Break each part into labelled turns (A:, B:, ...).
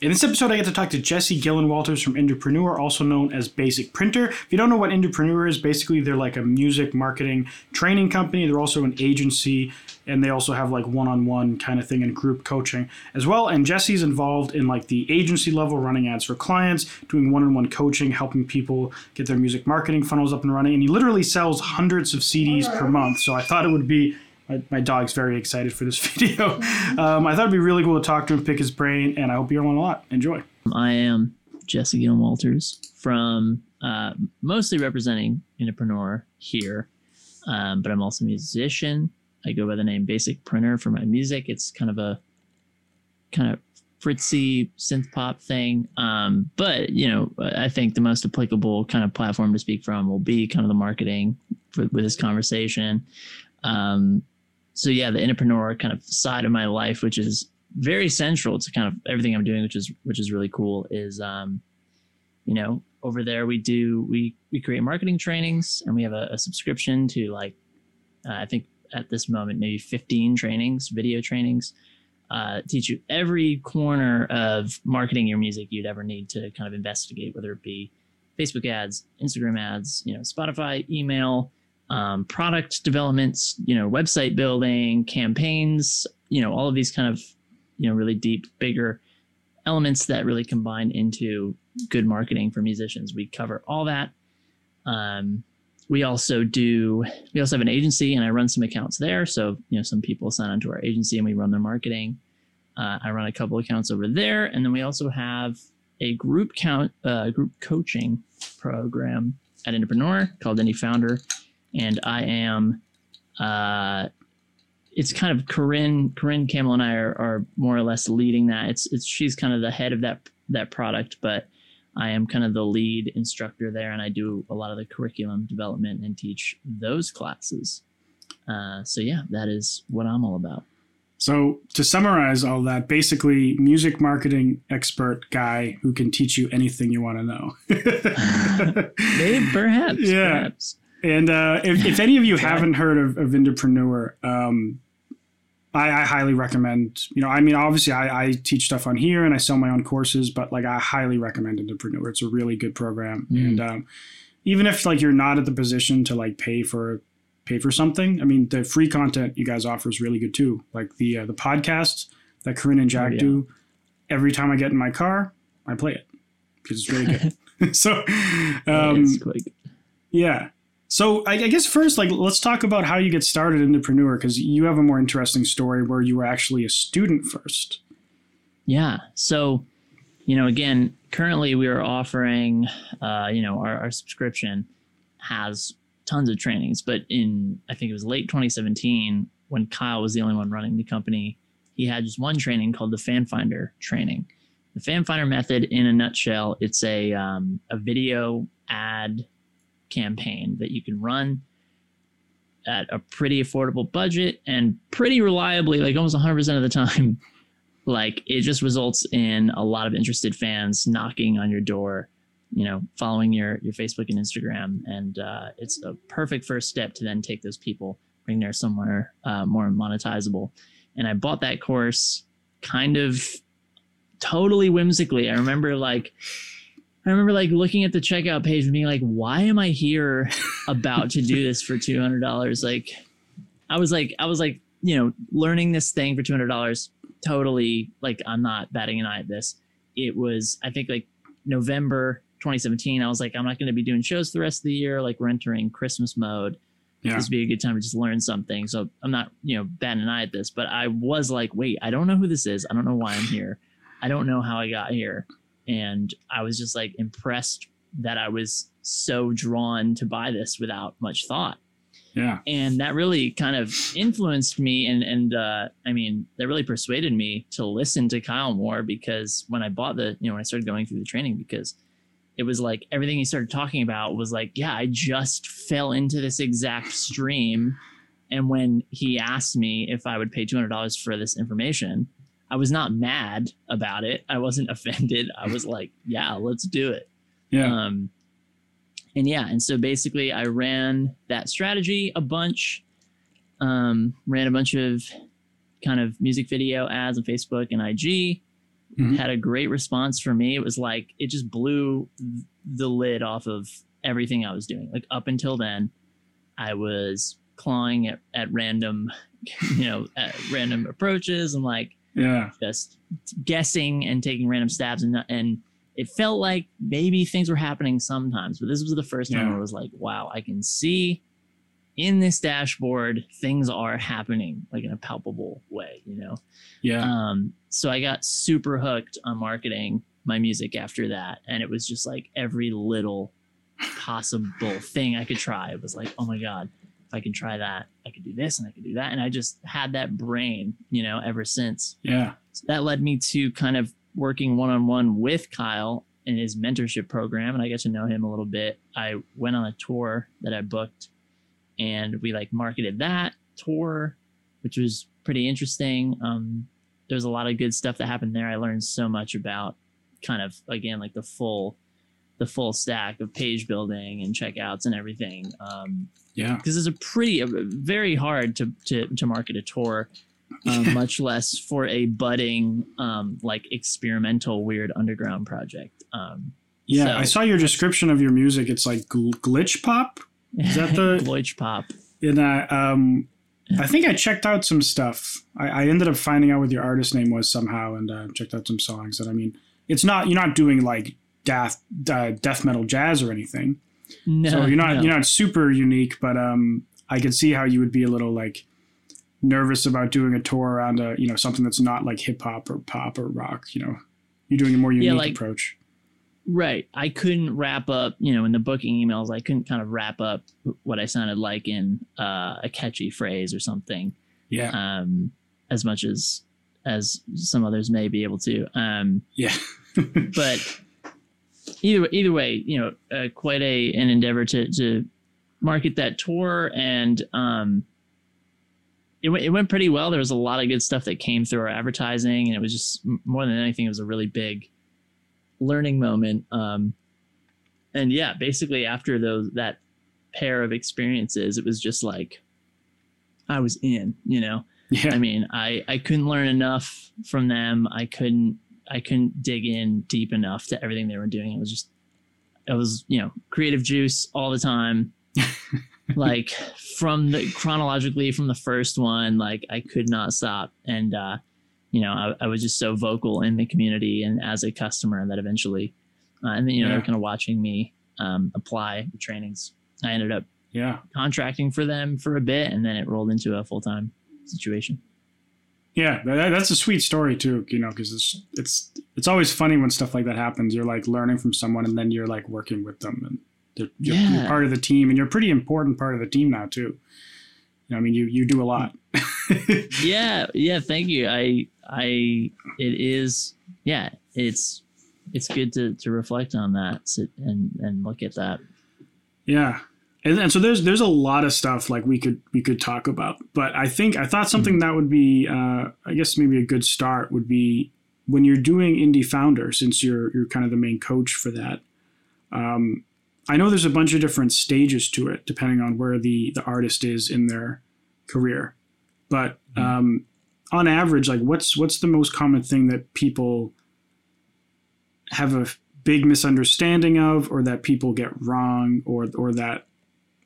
A: In this episode, I get to talk to Jesse Gillen Walters from Indepreneur, also known as Basic Printer. If you don't know what Indepreneur is, basically they're like a music marketing training company. They're also an agency, and they also have like one-on-one kind of thing and group coaching as well. And Jesse's involved in like the agency level, running ads for clients, doing one-on-one coaching, helping people get their music marketing funnels up and running. And he literally sells hundreds of CDs per month. So I thought it would be my, my dog's very excited for this video. Um, I thought it'd be really cool to talk to him, pick his brain, and I hope you learn a lot. Enjoy.
B: I am Jesse Gillen Walters from uh, mostly representing Indepreneur here, um, but I'm also a musician. I go by the name Basic Printer for my music. It's kind of a kind of fritzy synth pop thing. Um, but you know, I think the most applicable kind of platform to speak from will be kind of the marketing for, with this conversation. Um, so yeah, the Indepreneur kind of side of my life, which is very central to kind of everything I'm doing, which is which is really cool, is um, you know, over there we do we we create marketing trainings and we have a, a subscription to like uh, I think at this moment maybe 15 trainings, video trainings, uh, teach you every corner of marketing your music you'd ever need to kind of investigate, whether it be Facebook ads, Instagram ads, you know, Spotify, email, um, product developments, you know, website building, campaigns, you know, all of these kind of, you know, really deep, bigger elements that really combine into good marketing for musicians. We cover all that. Um, we also do, we also have an agency and I run some accounts there. So, you know, some people sign onto our agency and we run their marketing. Uh, I run a couple accounts over there. And then we also have a group count, uh, group coaching program at Indepreneur called Indie Founder and I am. Uh, it's kind of Corinne. Corinne Campbell and I are, are more or less leading that. It's it's she's kind of the head of that that product, but I am kind of the lead instructor there, and I do a lot of the curriculum development and teach those classes. Uh, so yeah, that is what I'm all about.
A: So to summarize all that, basically, music marketing expert guy who can teach you anything you want to know.
B: Maybe, perhaps. Yeah. Perhaps.
A: And uh, if, if, any of you haven't heard of, of Indepreneur, um, I, I, highly recommend. You know, I mean, obviously, I, I, teach stuff on here and I sell my own courses, but like, I highly recommend Indepreneur. It's a really good program, mm. and um, even if like you're not at the position to like pay for pay for something, I mean, the free content you guys offer is really good too. Like the uh, the podcast that Corinne and Jack oh, yeah. do. Every time I get in my car, I play it because it's really good. so, um, yeah. So I, I, guess first, like, let's talk about how you get started in Indepreneur because you have a more interesting story where you were actually a student first.
B: Yeah. So, you know, again, currently we are offering, uh, you know, our, our subscription has tons of trainings, but in I think it was late 2017 when Kyle was the only one running the company, he had just one training called the Fan Finder training. The Fan Finder method, in a nutshell, it's a um, a video ad campaign that you can run at a pretty affordable budget and pretty reliably, like almost 100% of the time. like it just results in a lot of interested fans knocking on your door, you know, following your your Facebook and Instagram, and uh, it's a perfect first step to then take those people, bring there somewhere uh, more monetizable. And I bought that course kind of totally whimsically. I remember like I remember like looking at the checkout page and being like, why am I here about to do this for two hundred dollars? Like I was like I was like, you know, learning this thing for two hundred dollars, totally like I'm not batting an eye at this. It was I think like November 2017. I was like, I'm not gonna be doing shows the rest of the year. Like we're entering Christmas mode. Yeah. This would be a good time to just learn something. So I'm not, you know, batting an eye at this, but I was like, wait, I don't know who this is. I don't know why I'm here. I don't know how I got here and I was just like impressed that I was so drawn to buy this without much thought.
A: Yeah.
B: And that really kind of influenced me and and uh, I mean that really persuaded me to listen to Kyle more because when I bought the you know when I started going through the training because it was like everything he started talking about was like yeah I just fell into this exact stream and when he asked me if I would pay $200 for this information I was not mad about it. I wasn't offended. I was like, yeah, let's do it.
A: Yeah. Um,
B: and yeah, and so basically I ran that strategy a bunch, um, ran a bunch of kind of music video ads on Facebook and IG.
A: Mhm.
B: had a great response for me. It was like it just blew the lid off of everything I was doing. Like up until then, I was clawing at, at random, you know, at random approaches and like
A: Yeah.
B: just guessing and taking random stabs and and it felt like maybe things were happening sometimes, but this was the first time
A: Yeah.
B: it was like, wow, I can see in this dashboard things are happening like in a palpable way, you know.
A: Yeah.
B: Um, so I got super hooked on marketing my music after that, and it was just like every little possible thing I could try. It was like, oh my god, if I can try that, I could do this and I could do that, and I just had that brain, you know, ever since.
A: yeah.
B: So that led me to kind of working one on one with Kyle in his mentorship program, and I got to know him a little bit. I went on a tour that I booked, and we like marketed that tour, which was pretty interesting. Um, there's a lot of good stuff that happened there. I learned so much about kind of again like the full the full stack of page building and checkouts and everything. Um,
A: Yeah.
B: because it's a pretty uh, very hard to to, to market a tour um, much less for a budding um, like experimental weird underground project um,
A: Yeah.
B: So-
A: I saw your description of your music. It's like gl- glitch pop. Is that the-
B: Glitch pop
A: And I, um, I think I checked out some stuff. I, I ended up finding out what your artist name was somehow, and uh, checked out some songs. And I mean, it's not you're not doing like death uh, death metal jazz or anything.
B: No
A: so you're not
B: no.
A: you're not super unique, but um, I could see how you would be a little like nervous about doing a tour around a you know something that's not like hip hop or pop or rock. You know, you're doing a more unique
B: like-
A: approach.
B: right i couldn't wrap up you know in the booking emails i couldn't kind of wrap up what i sounded like in uh, a catchy phrase or something
A: Yeah,
B: um, as much as as some others may be able to um,
A: yeah,
B: but either either way, you know, uh, quite a an endeavor to to market that tour, and um, it went it went pretty well. There was a lot of good stuff that came through our advertising, and it was just more than anything, it was a really big learning moment. Um, and yeah, basically after those that pair of experiences, it was just like I was in, you know.
A: yeah.
B: I mean, I I couldn't learn enough from them. I couldn't I couldn't dig in deep enough to everything they were doing. It was just it was you know creative juice all the time. like from the chronologically from the first one, like I could not stop, and uh, you know I, I was just so vocal in the community and as a customer that eventually, uh, and then you know
A: Yeah.
B: they're kind of watching me um, apply the trainings. I ended up
A: yeah.
B: contracting for them for a bit, and then it rolled into a full time situation.
A: Yeah, that, that's a sweet story too. You know, because it's it's it's always funny when stuff like that happens. You're like learning from someone, and then you're like working with them, and they're, you're, you're part of the team, and you're a pretty important part of the team now too. You know, I mean, you you do a lot.
B: yeah yeah thank you i i it is yeah it's it's good to to reflect on that sit and and look at that
A: yeah, and, and so there's there's a lot of stuff like we could we could talk about, but I think I thought something that would be uh, I guess maybe a good start would be when you're doing indie founder, since you're you're kind of the main coach for that. Um, I know there's a bunch of different stages to it, depending on where the the artist is in their career. But um, on average, like what's what's the most common thing that people have a big misunderstanding of, or that people get wrong, or or that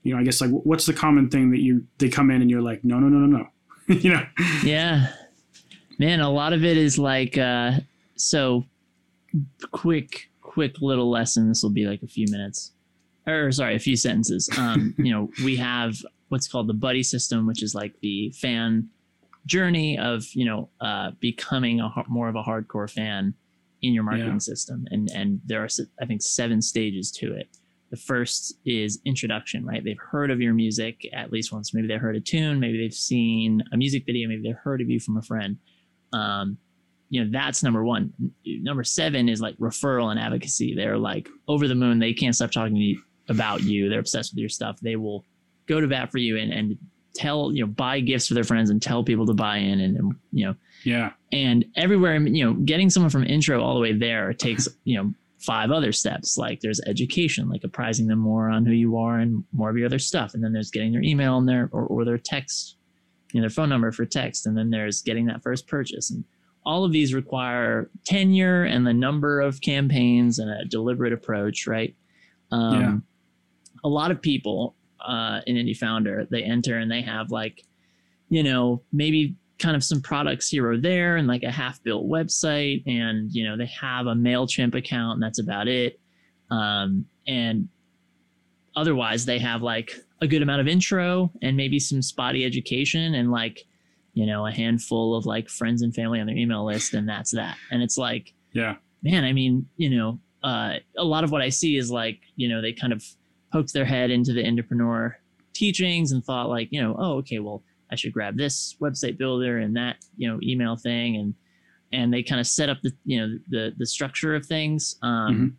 A: you know, I guess like what's the common thing that you they come in and you're like, no, no, no, no, no, you know?
B: yeah. Man a lot of it is like uh so quick quick little lesson. This will be like a few minutes. Or sorry a few sentences. Um you know we have what's called the buddy system which is like the fan journey of you know uh becoming a more of a hardcore fan in your marketing
A: Yeah.
B: system. And and there are I think seven stages to it the first is introduction right? They've heard of your music at least once. Maybe they heard a tune maybe they've seen a music video maybe they've heard of you from a friend. Um you know that's number one. Number seven is like referral and advocacy. They're like over the moon. They can't stop talking to you about you. They're obsessed with your stuff. They will go to bat for you and and tell you know buy gifts for their friends and tell people to buy in and, and you know.
A: Yeah,
B: and everywhere you know getting someone from intro all the way there takes you know five other steps like there's education like apprising them more on who you are and more of your other stuff and then there's getting their email and their or, or their text you know their phone number for text and then there's getting that first purchase and all of these require tenure and the number of campaigns and a deliberate approach, right? Um,
A: Yeah.
B: A lot of people uh, in Indie Founder, they enter and they have like, you know, maybe kind of some products here or there and like a half built website and, you know, they have a MailChimp account and that's about it. Um, and otherwise they have like a good amount of intro and maybe some spotty education and like you know a handful of like friends and family on their email list and that's that and it's like
A: Yeah.
B: man i mean you know uh, a lot of what i see is like you know they kind of poked their head into the Indepreneur teachings and thought like you know oh okay well i should grab this website builder and that you know email thing. And and they kind of set up the you know the the structure of things um
A: Mhm.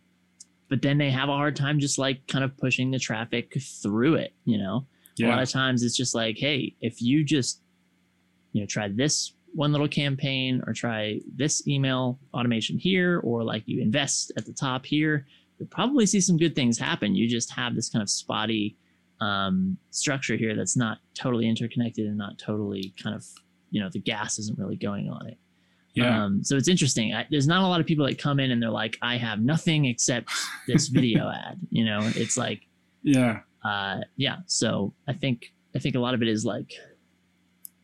B: but then they have a hard time just like kind of pushing the traffic through it you know? A lot of times it's just like hey if you just you know try this one little campaign or try this email automation here or like you invest at the top here you'll probably see some good things happen. You just have this kind of spotty um, structure here that's not totally interconnected and not totally kind of you know the gas isn't really going on it
A: Yeah.
B: um, so it's interesting. I, there's not a lot of people that come in and they're like, I have nothing except this video ad. You know, it's like,
A: yeah.
B: uh, yeah. So I think I think a lot of it is like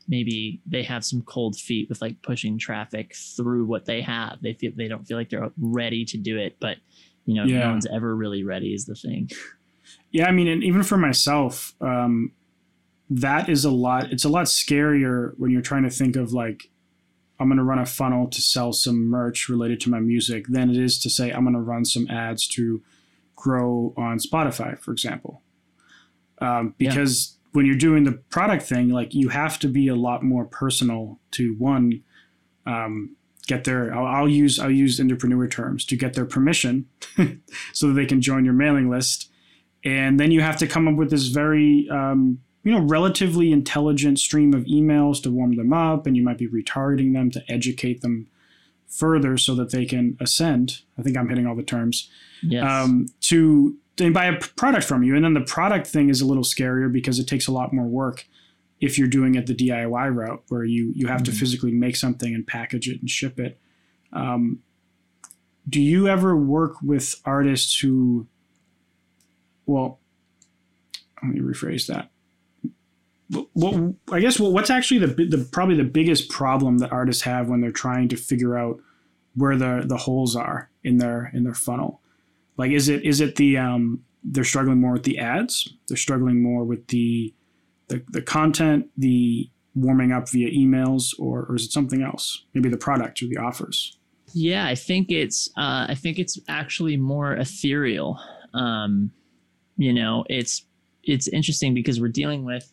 B: maybe they have some cold feet with like pushing traffic through what they have. They feel they don't feel like they're ready to do it, but you know,
A: Yeah.
B: no one's ever really ready is the thing.
A: Yeah, I mean, and even for myself, um, that is a lot. It's a lot scarier when you're trying to think of like, I'm going to run a funnel to sell some merch related to my music than it is to say I'm going to run some ads to grow on Spotify, for example. Um,
B: Yeah.
A: because when you're doing the product thing, like you have to be a lot more personal to one, um, get their. I'll, I'll use I'll use Indepreneur terms to get their permission, so that they can join your mailing list and then you have to come up with this very um, you know relatively intelligent stream of emails to warm them up and you might be retargeting them to educate them further so that they can ascend i think i'm hitting all the terms
B: Yes.
A: um, to they buy a product from you and then the product thing is a little scarier because it takes a lot more work if you're doing it the diy route where you you have to
B: Mhm.
A: physically make something and package it and ship it um, do you ever work with artists who well let me rephrase that I guess what, what's actually the, the probably the biggest problem that artists have when they're trying to figure out where the the holes are in their in their funnel. Like is it is it the um they're struggling more with the ads, they're struggling more with the the, the content, the warming up via emails, or, or is it something else? Maybe the product or the offers.
B: Yeah, I think it's uh, I think it's actually more ethereal. Um, you know, it's it's interesting because we're dealing with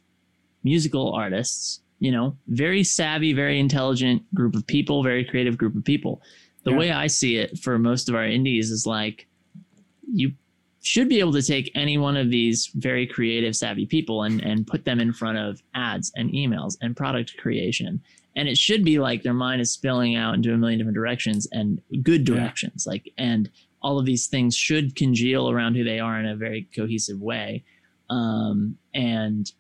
B: musical artists. You know, very savvy, very intelligent group of people, very creative group of people. The
A: Yeah.
B: way I see it for most of our indies is like you should be able to take any one of these very creative, savvy people and and put them in front of ads and emails and product creation and it should be like their mind is spilling out into a million different directions and good
A: Yeah.
B: directions like and all of these things should congeal around who they are in a very cohesive way. Um, and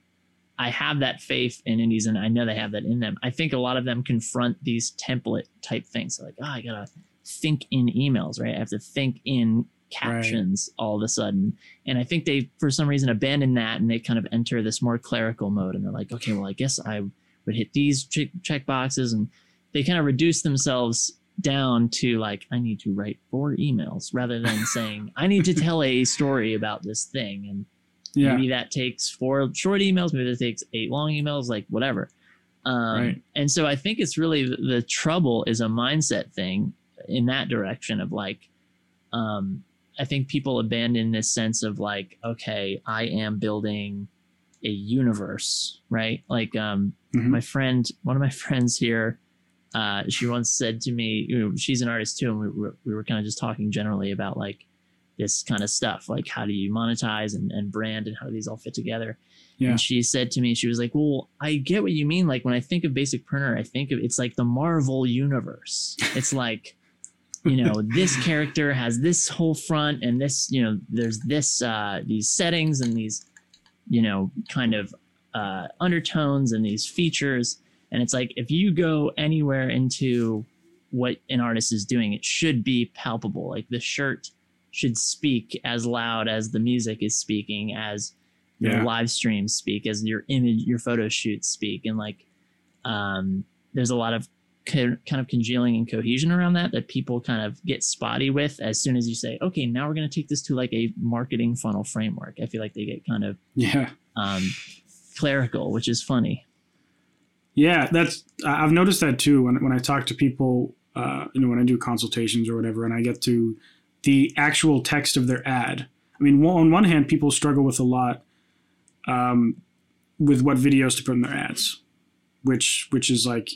B: i have that faith in indies and i know they have that in them. I think a lot of them confront these template type things. Like oh i gotta think in emails right? I have to think in captions all of a sudden. And i think they for some reason abandon that and they kind of enter this more clerical mode and they're like okay well i guess i would hit these check, check boxes and they kind of reduce themselves down to like i need to write four emails rather than saying i need to tell a story about this thing and
A: Yeah.
B: maybe that takes four short emails maybe that takes eight long emails like whatever um,
A: Right.
B: and so i think it's really the, the trouble is a mindset thing in that direction of like um, i think people abandon this sense of like okay i am building a universe right like um,
A: Mhm.
B: my friend one of my friends here uh, she once said to me you know, she's an artist too and we were, we were kind of just talking generally about like this kind of stuff like how do you monetize and, and brand and how do these all fit together?
A: Yeah.
B: and she said to me she was like well i get what you mean. Like when i think of basic printer i think of it's like the marvel universe. It's like you know this character has this whole front and this you know there's this uh these settings and these you know kind of uh undertones and these features and it's like if you go anywhere into what an artist is doing. It should be palpable. Like the shirt should speak as loud as the music is speaking, as your
A: Yeah.
B: live streams speak, as your image, your photo shoots speak, and like um, there's a lot of co- kind of congealing and cohesion around that that people kind of get spotty with as soon as you say, okay, now we're going to take this to like a marketing funnel framework. I feel like they get kind of
A: Yeah.
B: um, clerical, which is funny.
A: Yeah, that's I've noticed that too when when I talk to people, uh, you know, when I do consultations or whatever, and I get to the actual text of their ad. I mean, on one hand, people struggle with a lot um, with what videos to put in their ads, which which is like,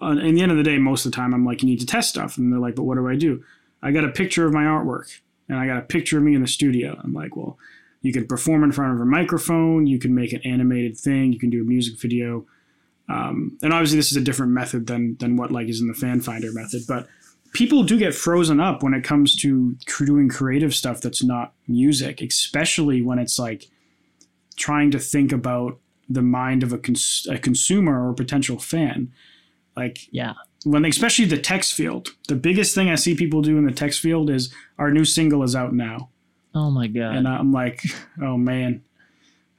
A: uh, in the end of the day, most of the time, I'm like, you need to test stuff, and they're like, but what do I do? I got a picture of my artwork, and I got a picture of me in the studio. I'm like, well, you can perform in front of a microphone, you can make an animated thing, you can do a music video. Um, and obviously, this is a different method than than what like is in the fan finder method. But people do get frozen up when it comes to doing creative stuff that's not music, especially when it's like trying to think about the mind of a, cons- a consumer or potential fan. Like
B: Yeah.
A: when they, especially the text field, the biggest thing I see people do in the text field is our new single is out now,
B: Oh my god.
A: and I'm like, oh man.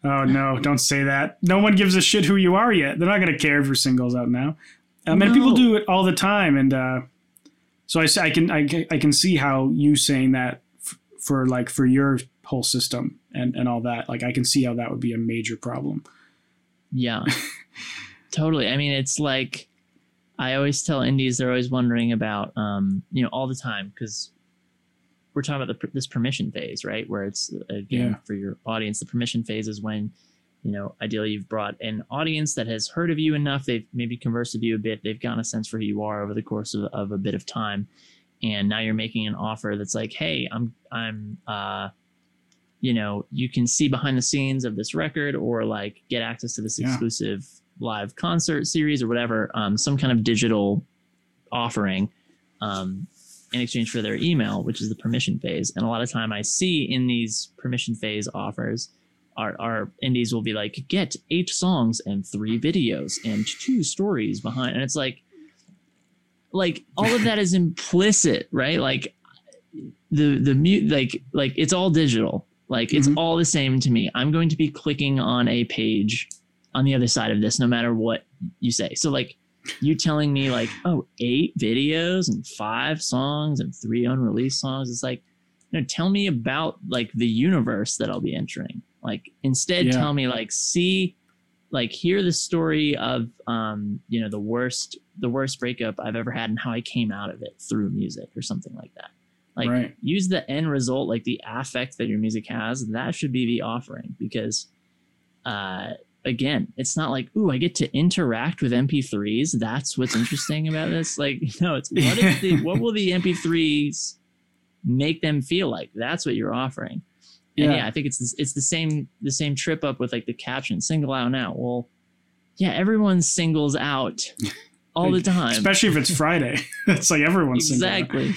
A: Oh no! Don't say that. No one gives a shit who you are yet. They're not gonna care if your single's out now. I mean, people do it all the time, and uh, so I, I can I, can- I can see how you saying that f- for like for your whole system and and all that. Like I can see how that would be a major problem.
B: Yeah. totally. I mean, it's like I always tell indies they're always wondering about, um, you know, all the time because we're talking about the, this permission phase, right? Where it's again
A: Yeah.
B: for your audience, the permission phase is when, you know, ideally you've brought an audience that has heard of you enough. They've maybe conversed with you a bit. They've gotten a sense for who you are over the course of, of a bit of time, and now you're making an offer that's like, hey, I'm I'm uh you know, you can see behind the scenes of this record or like get access to this
A: Yeah.
B: exclusive live concert series or whatever, um, some kind of digital offering um, in exchange for their email, which is the permission phase. And a lot of time I see in these permission phase offers, our, our indies will be like, get eight songs and three videos and two stories behind. And it's like, like all of that is implicit, right? Like the the mute like like it's all digital like it's
A: Mhm.
B: all the same to me i'm going to be clicking on a page on the other side of this no matter what you say so like you telling me like oh eight videos and five songs and three unreleased songs it's like you know tell me about like the universe that i'll be entering like instead
A: Yeah.
B: tell me like see like hear the story of um you know the worst the worst breakup i've ever had and how i came out of it through music or something like that like
A: Right.
B: use the end result like the affect that your music has that should be the offering because uh again it's not like ooh i get to interact with mp3s that's what's interesting about this? Like no it's what is the what will the mp3s make them feel like? That's what you're offering. And
A: Yeah.
B: yeah, i think it's it's the same the same trip up with like the caption single out now. Well yeah everyone singles out all the time.
A: Especially if it's Friday. it's like everyone's
B: exactly.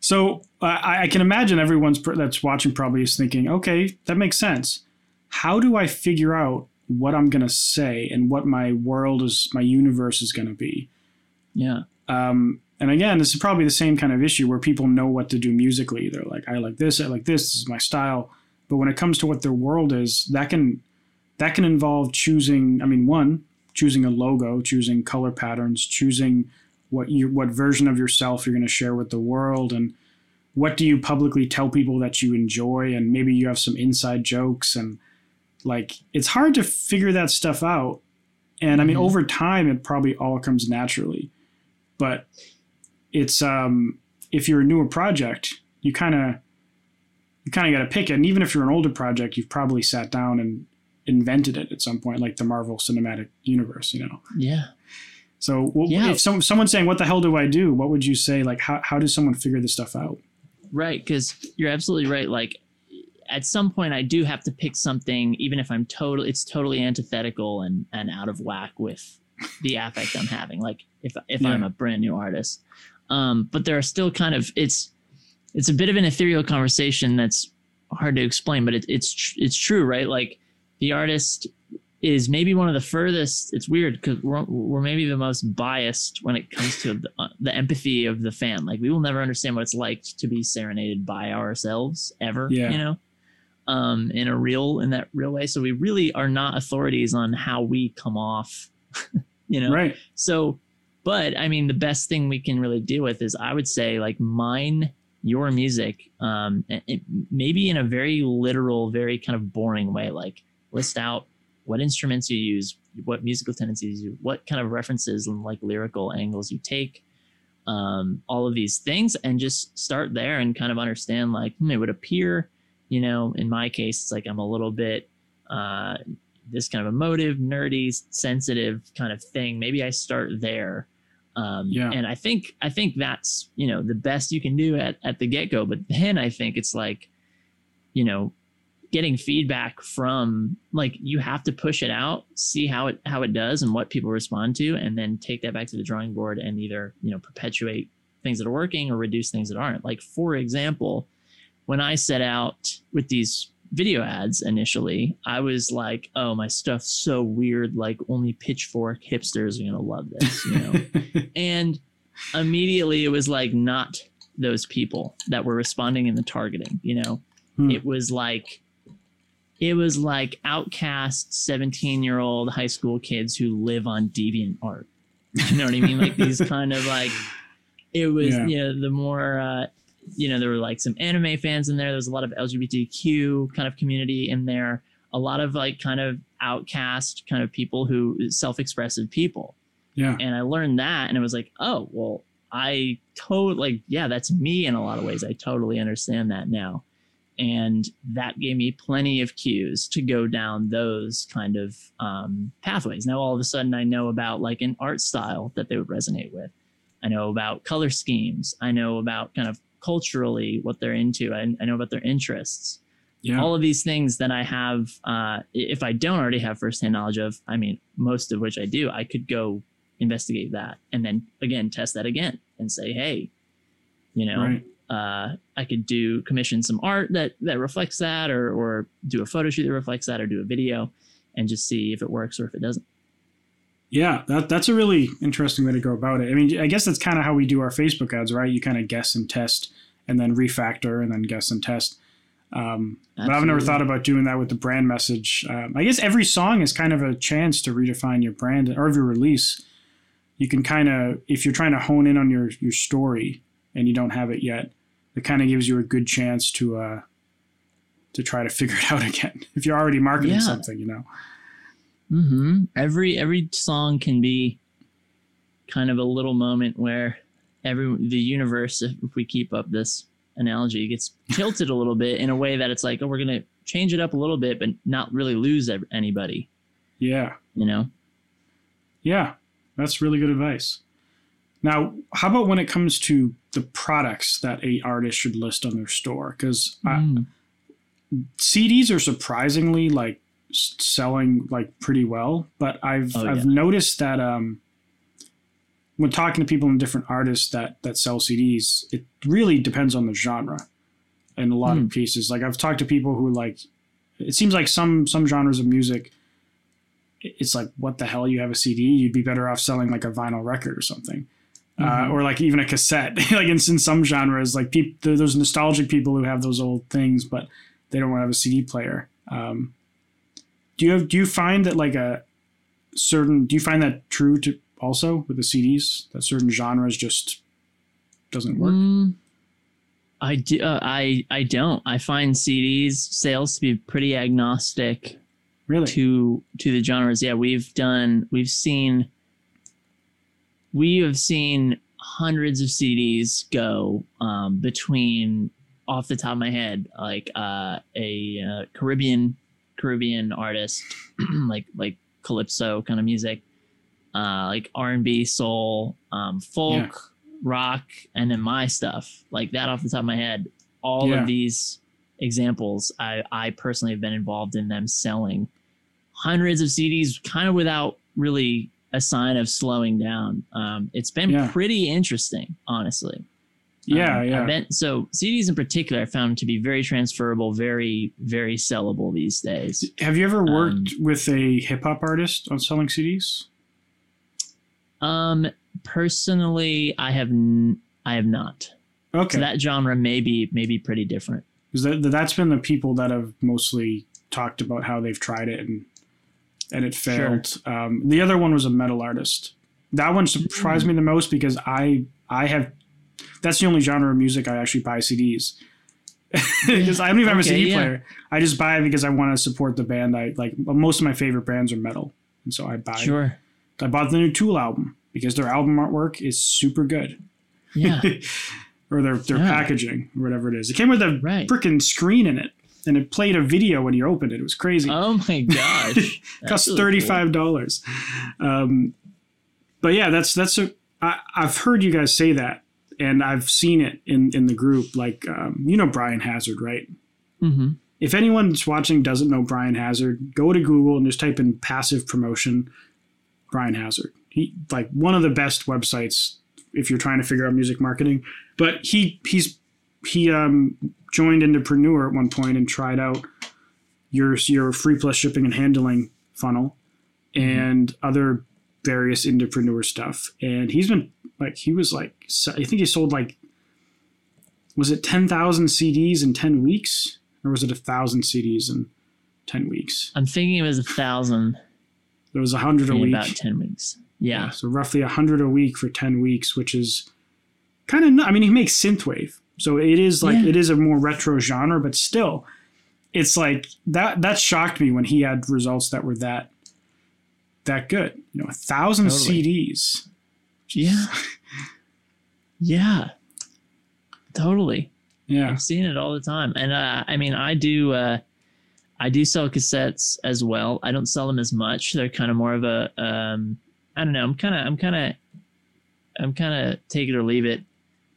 A: So uh, I, I can imagine everyone's pr- that's watching probably is thinking, okay, that makes sense. How do I figure out what I'm gonna say and what my world is, my universe is gonna be?
B: yeah
A: Um, and again, this is probably the same kind of issue where people know what to do musically. They're like, I like this, I like this, this is my style. But when it comes to what their world is, that can that can involve choosing. I mean, one, choosing a logo, choosing color patterns, choosing what you what version of yourself you're going to share with the world, and what do you publicly tell people that you enjoy, and maybe you have some inside jokes, and like it's hard to figure that stuff out. And I mean,
B: Mhm.
A: over time, it probably all comes naturally, but it's um if you're a newer project, you kind of you kind of got to pick it. And even if you're an older project, you've probably sat down and invented it at some point, like the Marvel Cinematic Universe, you know.
B: yeah
A: So what,
B: Yeah.
A: if some, someone's saying, "What the hell do I do?" What would you say? Like, how how does someone figure this stuff out?
B: Right, because you're absolutely right. Like at some point, I do have to pick something, even if I'm total, it's totally antithetical and and out of whack with the affect I'm having. Like if if
A: Yeah.
B: I'm a brand new artist, um, but there are still kind of it's it's a bit of an ethereal conversation that's hard to explain, but it, it's tr- it's true, right? Like the artist is maybe one of the furthest. It's weird because we're, we're maybe the most biased when it comes to the, uh, the empathy of the fan. Like we will never understand what it's like to be serenaded by ourselves ever.
A: Yeah.
B: You know, um, in a real in that real way. So we really are not authorities on how we come off. you know,
A: Right.
B: so, but I mean, the best thing we can really deal with is I would say like mine your music, um, and maybe in a very literal, very kind of boring way, like list out what instruments you use, what musical tendencies you, what kind of references and like lyrical angles you take, um, all of these things, and just start there and kind of understand like hmm, it would appear, you know, in my case, it's like I'm a little bit. Uh, this kind of emotive, nerdy, sensitive kind of thing. Maybe I start there. Um,
A: Yeah.
B: And I think I think that's you know the best you can do at at the get go. But then I think it's like, you know, getting feedback from like you have to push it out, see how it how it does and what people respond to, and then take that back to the drawing board and either you know perpetuate things that are working or reduce things that aren't. Like for example, when I set out with these video ads initially, I was like, oh, my stuff's so weird. Like only pitchfork hipsters are gonna love this, you know. and immediately it was like not those people that were responding in the targeting, you know.
A: Hmm.
B: It was like it was like outcast 17 year old high school kids who live on deviant art you know what i mean like these kind of like it was
A: Yeah.
B: you know the more uh you know there were like some anime fans in there. There was a lot of lgbtq kind of community in there. A lot of like kind of outcast kind of people who self-expressive people.
A: Yeah.
B: and i learned that and it was like oh well i totally like yeah that's me in a lot of ways. I totally understand that now. And that gave me plenty of cues to go down those kind of um, pathways. Now all of a sudden i know about like an art style that they would resonate with. I know about color schemes. I know about kind of culturally what they're into i, I know about their interests
A: Yeah.
B: all of these things that I have, uh, if I don't already have firsthand knowledge of, I mean, most of which I do, I could go investigate that and then again test that again and say, hey, you know,
A: Right.
B: uh, I could do commission some art that that reflects that, or or do a photo shoot that reflects that, or do a video, and just see if it works or if it doesn't.
A: Yeah, that, that's a really interesting way to go about it. I mean, I guess that's kind of how we do our Facebook ads, right? You kind of guess and test, and then refactor, and then guess and test. Um, but I've never thought about doing that with the brand message. Um, I guess every song is kind of a chance to redefine your brand or your release. You can kind of, if you're trying to hone in on your your story and you don't have it yet, it kind of gives you a good chance to uh, to try to figure it out again. If you're already marketing
B: Yeah.
A: something, you know.
B: Hmm Every every song can be kind of a little moment where every the universe, if, if we keep up this analogy, gets tilted a little bit in a way that it's like, oh, we're gonna change it up a little bit, but not really lose anybody.
A: Yeah.
B: You know?
A: Yeah, that's really good advice. Now, how about when it comes to the products that a artist should list on their store? Because
B: Mm.
A: CDs are surprisingly like selling like pretty well, but I've
B: Oh,
A: I've noticed that um, when talking to people and different artists that that sell CDs, it really depends on the genre. In a lot
B: Hmm.
A: of cases, like I've talked to people who like, it seems like some some genres of music it's like what the hell you have a cd you'd be better off selling like a vinyl record or something uh,
B: Mhm.
A: or like even a cassette like in, in some genres like peop those nostalgic people who have those old things but they don't want to have a cd player um, do you have do you find that like a certain do you find that true to also with the cds that certain genres just doesn't work
B: Mm, I do. Uh, I I don't. I find CDs sales to be pretty agnostic
A: really
B: to to the genres. Yeah, we've done. We've seen. We have seen hundreds of CDs go um, between, off the top of my head, like uh, a uh, Caribbean Caribbean artist, like like calypso kind of music, uh, like R and B, soul, um, folk,
A: Yeah.
B: rock, and then my stuff like that off the top of my head. All
A: Yeah.
B: of these examples, I I personally have been involved in them selling hundreds of CDs, kind of without really a sign of slowing down. Um, it's been
A: Yeah.
B: pretty interesting, honestly.
A: Yeah,
B: Um,
A: yeah.
B: So CDs in particular, I found to be very transferable, very very sellable these days.
A: Have you ever worked
B: Um,
A: with a hip hop artist on selling CDs?
B: Um, personally, I have n- I have not.
A: Okay,
B: So that genre may be may be pretty different.
A: because that, that's been the people that have mostly talked about how they've tried it and and it
B: Sure.
A: failed. Um, the other one was a metal artist. That one surprised me the most because I I have that's the only genre of music I actually buy CDs. Because I don't even have a CD
B: yeah.
A: player. I just buy it because I want to support the band. I like most of my favorite bands are metal, and so I buy.
B: Sure.
A: I bought the new Tool album because their album artwork is super good.
B: Yeah.
A: or their their
B: Yeah.
A: packaging or whatever it is. It came with a
B: Right.
A: freaking screen in it, and it played a video when you opened it. It was crazy.
B: oh my god!
A: it cost
B: really
A: thirty
B: cool.
A: five dollars. Um, but yeah, that's that's a. I, I've heard you guys say that, and I've seen it in in the group. Like um, you know Brian Hazard, right?
B: Mm-hmm.
A: If anyone's watching doesn't know Brian Hazard, go to Google and just type in passive promotion Brian Hazard. He like one of the best websites if you're trying to figure out music marketing. But he he's he um joined Indepreneur at one point and tried out your your free plus shipping and handling funnel and other various Indepreneur stuff. And he's been like he was like I think he sold like was it 10,000 CDs in 10 weeks or was it a thousand CDs in 10 weeks?
B: I'm thinking it was a thousand
A: There was a hundred a week.
B: about ten weeks. Yeah.
A: So roughly a hundred a week for 10 weeks, which is kind of, I mean, he makes synthwave. So it is like,
B: Yeah.
A: it is a more retro genre, but still it's like that, that shocked me when he had results that were that, that good. You know, a thousand
B: Totally.
A: CDs.
B: Yeah. Yeah. Totally.
A: Yeah.
B: I'm seeing it all the time. And uh, I mean, I do. Uh, I do sell cassettes as well. I don't sell them as much. They're kind of more of a. Um, I don't know. I'm kind of. I'm kind of. I'm kind of take it or leave it.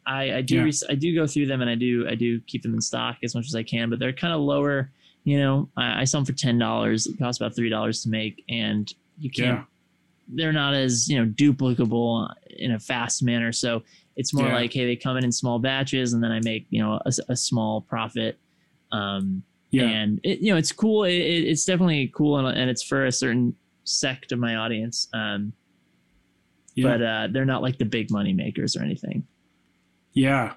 B: I, I do.
A: Yeah.
B: Res- I do go through them, and I do. I do keep them in stock as much as I can. But they're kind of lower. You know, I, I sell them for ten dollars. It costs about three dollars to make, and you can't
A: Yeah.
B: They're not as you know duplicable in a fast manner so it's more
A: Yeah.
B: like hey they come in in small batches and then i make you know a, a small profit um
A: Yeah.
B: and it, you know it's cool it, it- it's definitely cool and, and it's for a certain sect of my audience um
A: yeah.
B: but uh they're not like the big money makers or anything
A: Yeah.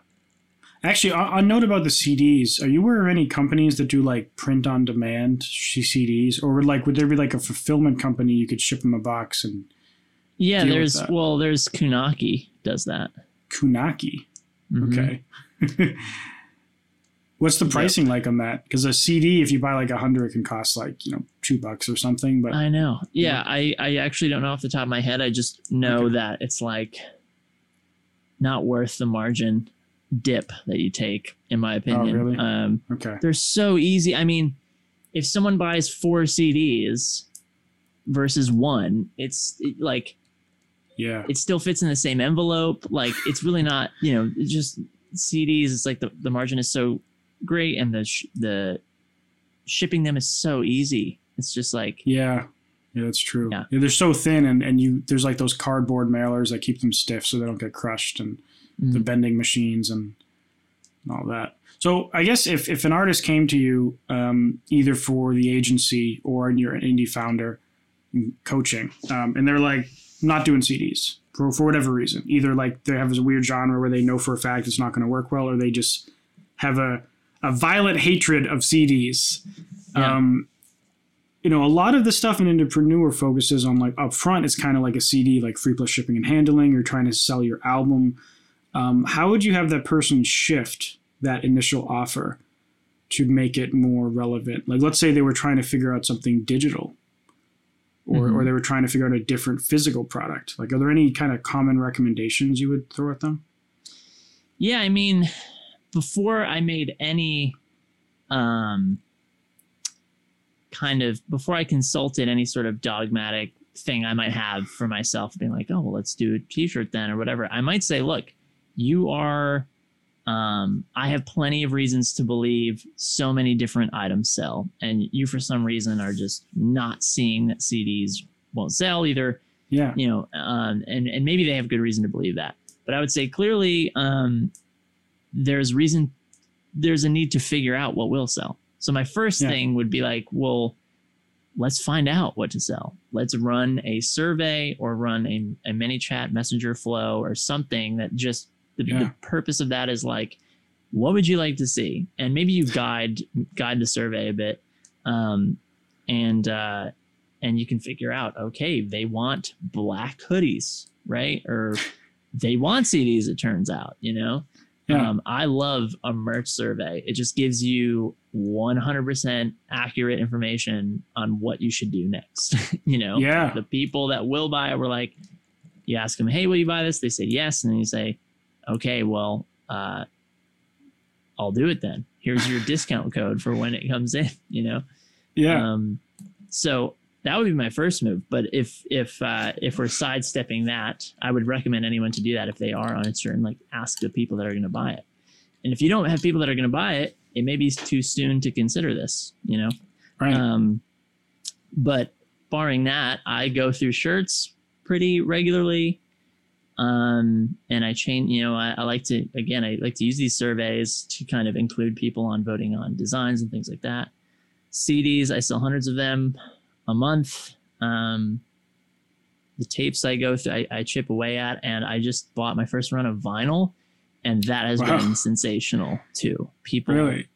A: Actually, a, a note about the CDs. Are you aware of any companies that do like print on demand CDs, or would like would there be like a fulfillment company you could ship them a box and
B: yeah
A: Deal with
B: there's well there's kunaki does that
A: Kunaki?
B: Mhm.
A: Okay. What's the pricing like on that? Because a CD, if you buy like a hundred, it can cost like you know two bucks or something. But
B: I know. Yeah, I, I actually don't know off the top of my head. I just know
A: Okay.
B: that it's like not worth the margin dip that you take, in my opinion.
A: Oh, really?
B: Um,
A: okay,
B: they're so easy. I mean, if someone buys four CDs versus one, it's it, like
A: yeah,
B: it still fits in the same envelope. Like it's really not, you know, it's just CDs. It's like the, the margin is so great, and the sh- the shipping them is so easy. It's just like
A: yeah, yeah. That's true.
B: Yeah.
A: they're so thin, and and you there's like those cardboard mailers that keep them stiff so they don't get crushed, and the
B: mm,
A: bending machines and all that. So I guess if, if an artist came to you, um, either for the agency or you're an indie founder coaching, um, and they're like not doing CDs for, for whatever reason, either like they have this weird genre where they know for a fact it's not going to work well, or they just have a, a violent hatred of CDs.
B: Yeah.
A: Um, you know, a lot of the stuff in Indepreneur focuses on like upfront, it's kind of like a CD, like free plus shipping and handling. You're trying to sell your album. Um, how would you have that person shift that initial offer to make it more relevant? Like, let's say they were trying to figure out something digital, or,
B: Mhm.
A: or they were trying to figure out a different physical product. Like, are there any kind of common recommendations you would throw at them?
B: Yeah, I mean, before I made any um kind of before I consulted any sort of dogmatic thing I might have for myself, being like, oh well, let's do a t-shirt then or whatever. I might say, look, you are um I have plenty of reasons to believe so many different items sell, and you for some reason are just not seeing that CDs won't sell either
A: Yeah.
B: you know, um, and and maybe they have good reason to believe that. But I would say clearly, um, there's reason there's a need to figure out what will sell. So my first
A: Yeah.
B: thing would be like, well, let's find out what to sell. Let's run a survey or run a, a ManyChat messenger flow or something that just the,
A: Yeah.
B: the purpose of that is like, what would you like to see? And maybe you guide guide the survey a bit, um, and uh, and you can figure out, okay, they want black hoodies, right? Or they want CDs. It turns out, you know.
A: Yeah.
B: Um, I love a merch survey. It just gives you 100% accurate information on what you should do next. you know,
A: Yeah.
B: the people that will buy it were like, you ask them, hey, will you buy this? They say yes. And then you say, okay, well, uh, I'll do it then. Here's your discount code for when it comes in, you know?
A: yeah.
B: Um, so that would be my first move. But if if uh, if we're sidestepping that, I would recommend anyone to do that if they are uncertain. Like ask the people that are going to buy it. And if you don't have people that are going to buy it, it may be too soon to consider this. You know.
A: right.
B: Um, but barring that, I go through shirts pretty regularly. Um, and I change, you know, I, I like to, again, I like to use these surveys to kind of include people on voting on designs and things like that. CDs, I sell hundreds of them a month. Um, the tapes I go through, I, I chip away at, and I just bought my first run of vinyl, and that has
A: Wow.
B: been sensational too. People
A: really.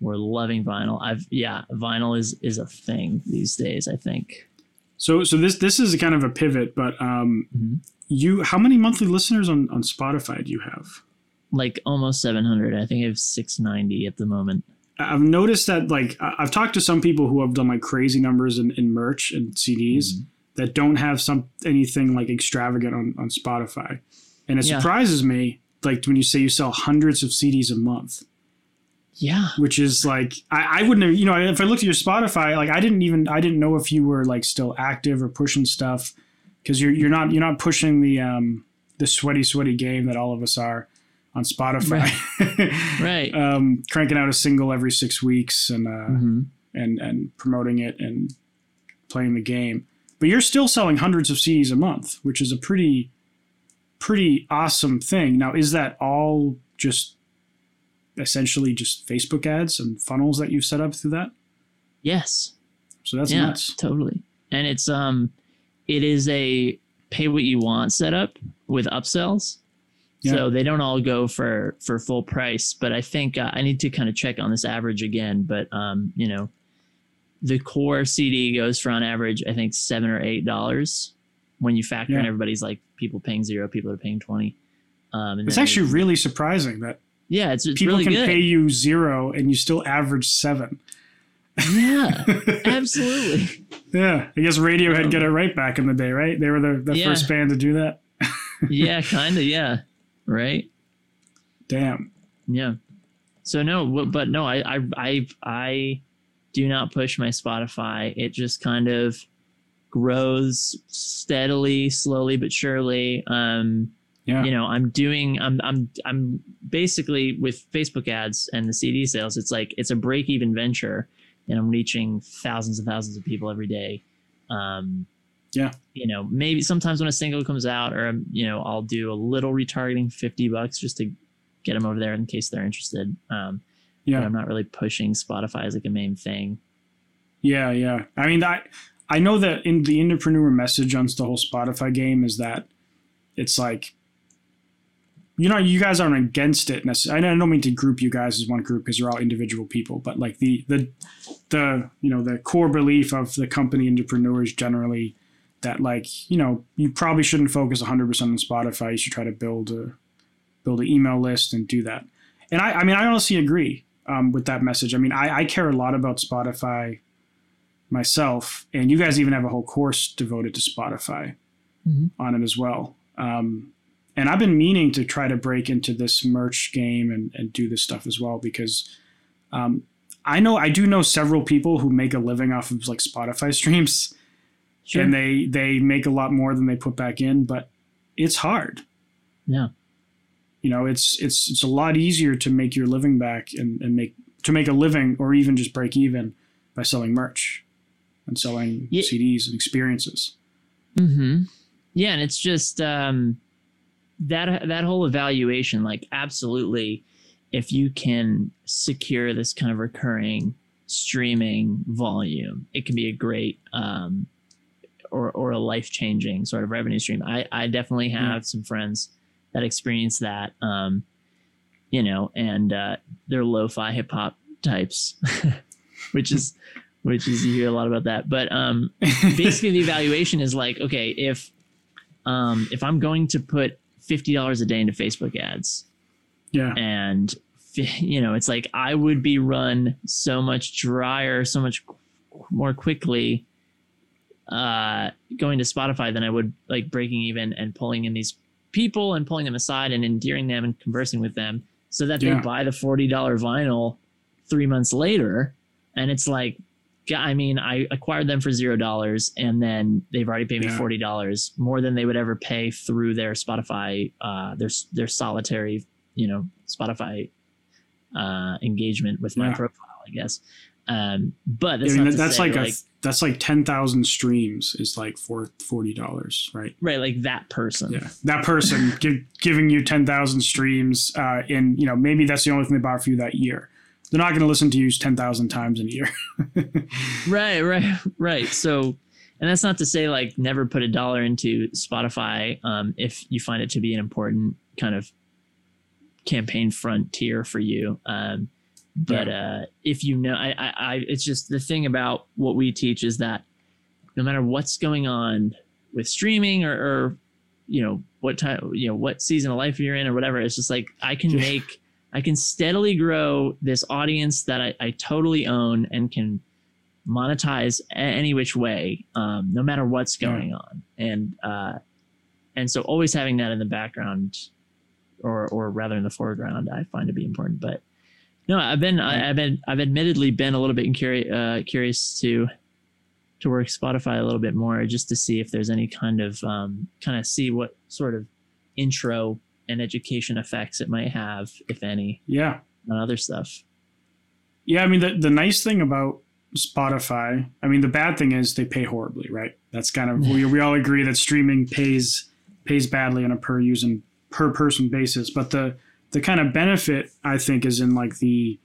B: we're loving vinyl. I've yeah, vinyl is is a thing these days. I think.
A: So so this this is kind of a pivot, but um,
B: Mhm.
A: You how many monthly listeners on on Spotify do you have?
B: Like almost 700. I think I have 690 at the moment.
A: I've noticed that like I've talked to some people who have done like crazy numbers in, in merch and CDs
B: Mm-hmm.
A: that don't have some anything like extravagant on, on Spotify. And it
B: Yeah.
A: surprises me like when you say you sell hundreds of CDs a month,
B: Yeah.
A: which is like I, I wouldn't have you know, if I looked at your Spotify, like I didn't even I didn't know if you were like still active or pushing stuff because you're you're not you're not pushing the um the sweaty sweaty game that all of us are on Spotify.
B: Right.
A: um, cranking out a single every six weeks and uh,
B: Mhm.
A: and and promoting it and playing the game. But you're still selling hundreds of CDs a month, which is a pretty pretty awesome thing. Now, is that all just essentially just Facebook ads and funnels that you've set up through that?
B: Yes.
A: So that's
B: yeah.
A: nuts.
B: Totally. And it's um, it is a pay what you want setup with upsells.
A: Yeah.
B: So they don't all go for for full price, but I think uh, I need to kind of check on this average again. But um, you know, the core CD goes for on average, I think seven or eight dollars. When you factor in everybody's like people paying zero, people are paying twenty. Um,
A: It's actually really surprising that
B: yeah, it's, it's
A: people
B: really
A: can
B: good.
A: pay you zero and you still average seven.
B: Yeah, absolutely.
A: Yeah, I guess Radiohead got it right back in the day, right? They were the, the
B: Yeah.
A: first band to do that.
B: Yeah, kind of. Yeah, right.
A: Damn.
B: Yeah. So no, but no, I, I, I, I do not push my Spotify. It just kind of grows steadily, slowly but surely. Um,
A: Yeah.
B: you know, I'm doing, I'm, I'm, I'm basically with Facebook ads and the CD sales. It's like it's a break-even venture, and I'm reaching thousands and thousands of people every day. Um,
A: Yeah.
B: You know, maybe sometimes when a single comes out, or you know, I'll do a little retargeting, fifty bucks, just to get them over there in case they're interested. Um, but
A: Yeah.
B: I'm not really pushing Spotify as like a main thing.
A: Yeah, yeah. I mean, I I know that in the Indepreneur message on the whole Spotify game is that it's like, you know, you guys aren't against it necessarily. I don't mean to group you guys as one group because you're all individual people, but like the the the you know the core belief of the company Indepreneurs generally that like you know you probably shouldn't focus 100% on Spotify. You should try to build a build an email list and do that. And I I mean I honestly agree um, with that message. I mean I, I care a lot about Spotify myself, and you guys even have a whole course devoted to Spotify
B: Mhm.
A: on it as well. Um, and I've been meaning to try to break into this merch game and, and do this stuff as well because um, I know I do know several people who make a living off of like Spotify streams,
B: Sure.
A: and they they make a lot more than they put back in, but it's hard.
B: Yeah.
A: You know, it's it's it's a lot easier to make your living back and, and make to make a living or even just break even by selling merch and selling
B: Yeah.
A: CDs and experiences.
B: Mm-hmm. Yeah, and it's just um, that that whole evaluation. Like, absolutely, if you can secure this kind of recurring streaming volume, it can be a great um, or or a life changing sort of revenue stream. I I definitely have yeah. some friends that experience that. Um, you know, and uh, they're lo-fi hip hop types, which is which is you hear a lot about that. But um, basically, the evaluation is like, okay, if um, if I'm going to put fifty dollars a day into Facebook ads,
A: yeah,
B: and you know, it's like I would be run so much drier, so much more quickly uh, going to Spotify than I would like breaking even and pulling in these people and pulling them aside and endearing them and conversing with them so that they buy the $40 vinyl three months later. And it's like, I mean, I acquired them for zero dollars, and then they've already paid me yeah. forty dollars more than they would ever pay through their Spotify, uh, their their solitary, you know, Spotify uh, engagement with my yeah. profile, I guess. Um, but that's,
A: yeah, I mean, that's like, like, a that's like ten thousand streams is like for forty dollars, right?
B: Right, like that person.
A: Yeah, that person give, giving you ten thousand streams, uh, in you know maybe that's the only thing they bought for you that year. They're not going to listen to you ten thousand times in a year.
B: right, right, right. So, and that's not to say like never put a dollar into Spotify um, if you find it to be an important kind of campaign frontier for you. Um, but yeah. uh, if you know, I, I, I, it's just the thing about what we teach is that no matter what's going on with streaming or, or you know what time, you know what season of life you're in or whatever, it's just like I can make, I can steadily grow this audience that I, I totally own and can monetize any which way, um, no matter what's going yeah. on, and uh, and so always having that in the background, or or rather in the foreground, I find to be important, but no, I've been I, have been I've admittedly been a little bit curious uh, curious to to work Spotify a little bit more just to see if there's any kind of um, kind of see what sort of intro and education effects it might have, if any.
A: Yeah.
B: On other stuff.
A: Yeah, I mean the the nice thing about Spotify, I mean the bad thing is they pay horribly, right? That's kind of we, we all agree that streaming pays pays badly on a per user per person basis, but the the kind of benefit I think is in like the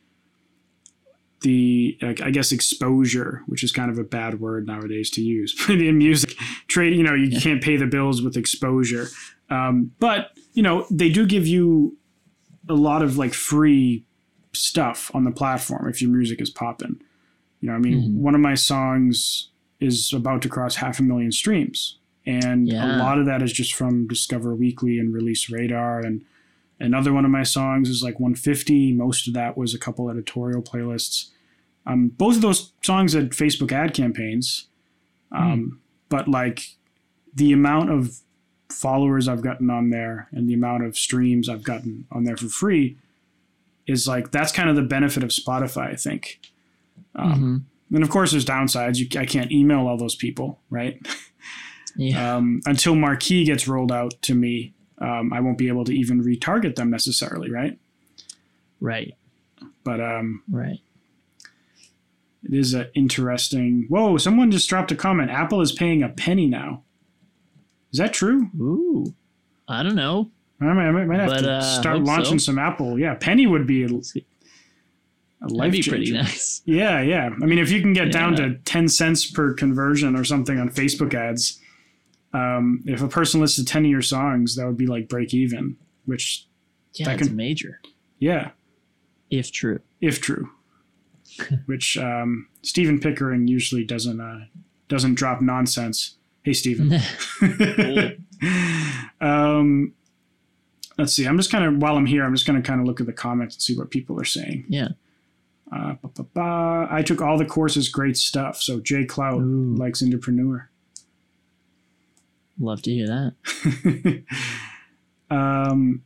A: the like, I guess exposure, which is kind of a bad word nowadays to use. But in music, trade, you know, you can't pay the bills with exposure. Um, but you know, they do give you a lot of like free stuff on the platform if your music is popping. You know, I mean, mm-hmm. one of my songs is about to cross half a million streams, and yeah. a lot of that is just from Discover Weekly and Release Radar and Another one of my songs is like 150. Most of that was a couple editorial playlists. Um, both of those songs had Facebook ad campaigns, um, mm. but like the amount of followers I've gotten on there and the amount of streams I've gotten on there for free is like that's kind of the benefit of Spotify, I think. Um, mm-hmm. And of course, there's downsides. You, I can't email all those people, right? Yeah. Um, until Marquee gets rolled out to me, um, I won't be able to even retarget them necessarily, right?
B: Right.
A: But um,
B: right.
A: It is an interesting. Whoa! Someone just dropped a comment. Apple is paying a penny now. Is that true?
B: Ooh, I don't know.
A: I might, I might have but, to uh, start launching so. some Apple. Yeah, penny would be a, a life
B: be pretty nice.
A: Yeah, yeah. I mean, if you can get yeah. down to ten cents per conversion or something on Facebook ads, um, if a person listed 10 of your songs, that would be like break even, which
B: yeah, that can, major.
A: Yeah.
B: If true.
A: If true. which um, Stephen Pickering usually doesn't uh, doesn't drop nonsense. Hey, Stephen. um, let's see. I'm just kind of while I'm here, I'm just going to kind of look at the comments and see what people are saying.
B: Yeah.
A: Uh, I took all the courses, great stuff. So Jay Clout Ooh. likes Indepreneur.
B: Love to hear that.
A: um,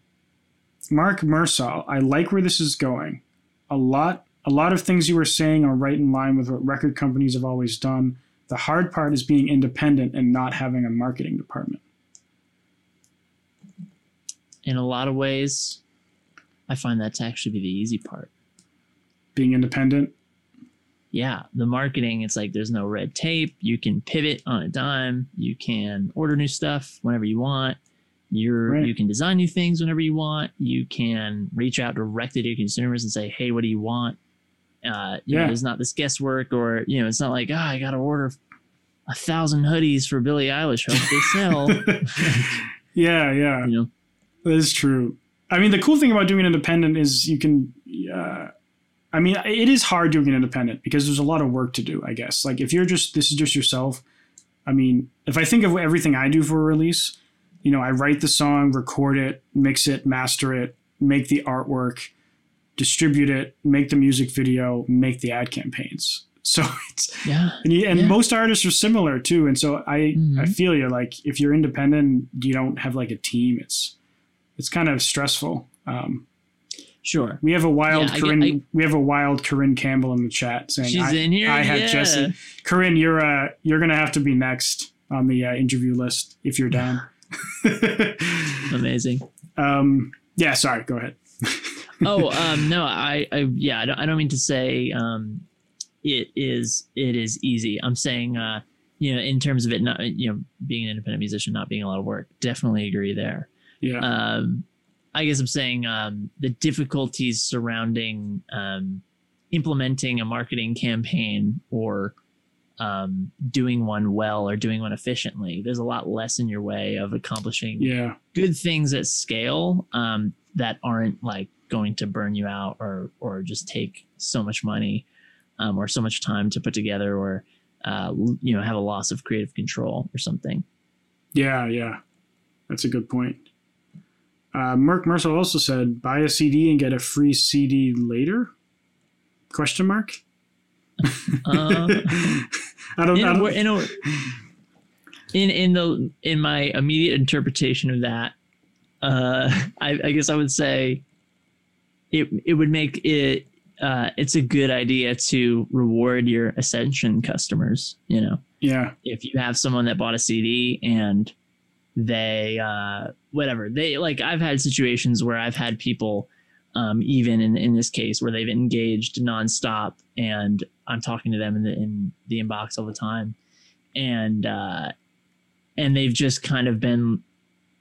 A: Mark Mersall, I like where this is going. A lot, a lot of things you were saying are right in line with what record companies have always done. The hard part is being independent and not having a marketing department.
B: In a lot of ways, I find that to actually be the easy part.
A: Being independent
B: yeah, the marketing, it's like there's no red tape. You can pivot on a dime. You can order new stuff whenever you want. You're
A: Right.
B: you can design new things whenever you want. You can reach out directly to your consumers and say, "Hey, what do you want?" Uh, you know,
A: Yeah.
B: there's not this guesswork, or you know, it's not like, "Ah, I got to order a thousand hoodies for Billie Eilish. Hope they sell."
A: yeah, yeah.
B: you know,
A: That is true. I mean, the cool thing about doing independent is you can. Uh, I mean, it is hard doing independent because there's a lot of work to do. I guess, like if you're just this is just yourself. I mean, if I think of everything I do for a release, you know, I write the song, record it, mix it, master it, make the artwork, distribute it, make the music video, make the ad campaigns. So it's
B: yeah,
A: and, you, and
B: Yeah.
A: most artists are similar too. And so I I
B: Mhm.
A: feel you like if you're independent, you don't have like a team. It's it's kind of stressful. Um,
B: sure.
A: we have a wild
B: Yeah, I
A: Corinne.
B: I-
A: we have a wild Corinne Campbell in the chat saying,
B: She's
A: I,
B: in here.
A: I have
B: yeah.
A: Jesse. Corinne, you're uh, you're gonna have to be next on the uh, interview list if you're down."
B: Amazing.
A: um, yeah, sorry. Go ahead.
B: Oh um no i i yeah I don't, I don't mean to say um it is it is easy. I'm saying uh you know in terms of it not you know being an independent musician not being a lot of work definitely agree there.
A: Yeah,
B: um i guess i'm saying um the difficulties surrounding um implementing a marketing campaign or um doing one well or doing one efficiently there's a lot less in your way of accomplishing
A: yeah,
B: good things at scale um, that aren't like going to burn you out or or just take so much money um, or so much time to put together or uh, you know have a loss of creative control or something.
A: yeah, yeah. That's a good point. Uh, Merck Mercer also said, "Buy a CD and get a free CD later?" Question mark.
B: Uh,
A: I don't.
B: in,
A: I
B: a,
A: don't
B: wo- in, in in the in my immediate interpretation of that, uh, I, I guess I would say it it would make it uh, it's a good idea to reward your ascension customers. You know.
A: yeah,
B: if you have someone that bought a CD and they uh whatever they like I've had situations where I've had people um even in in this case where they've engaged nonstop and I'm talking to them in the in the inbox all the time and uh and they've just kind of been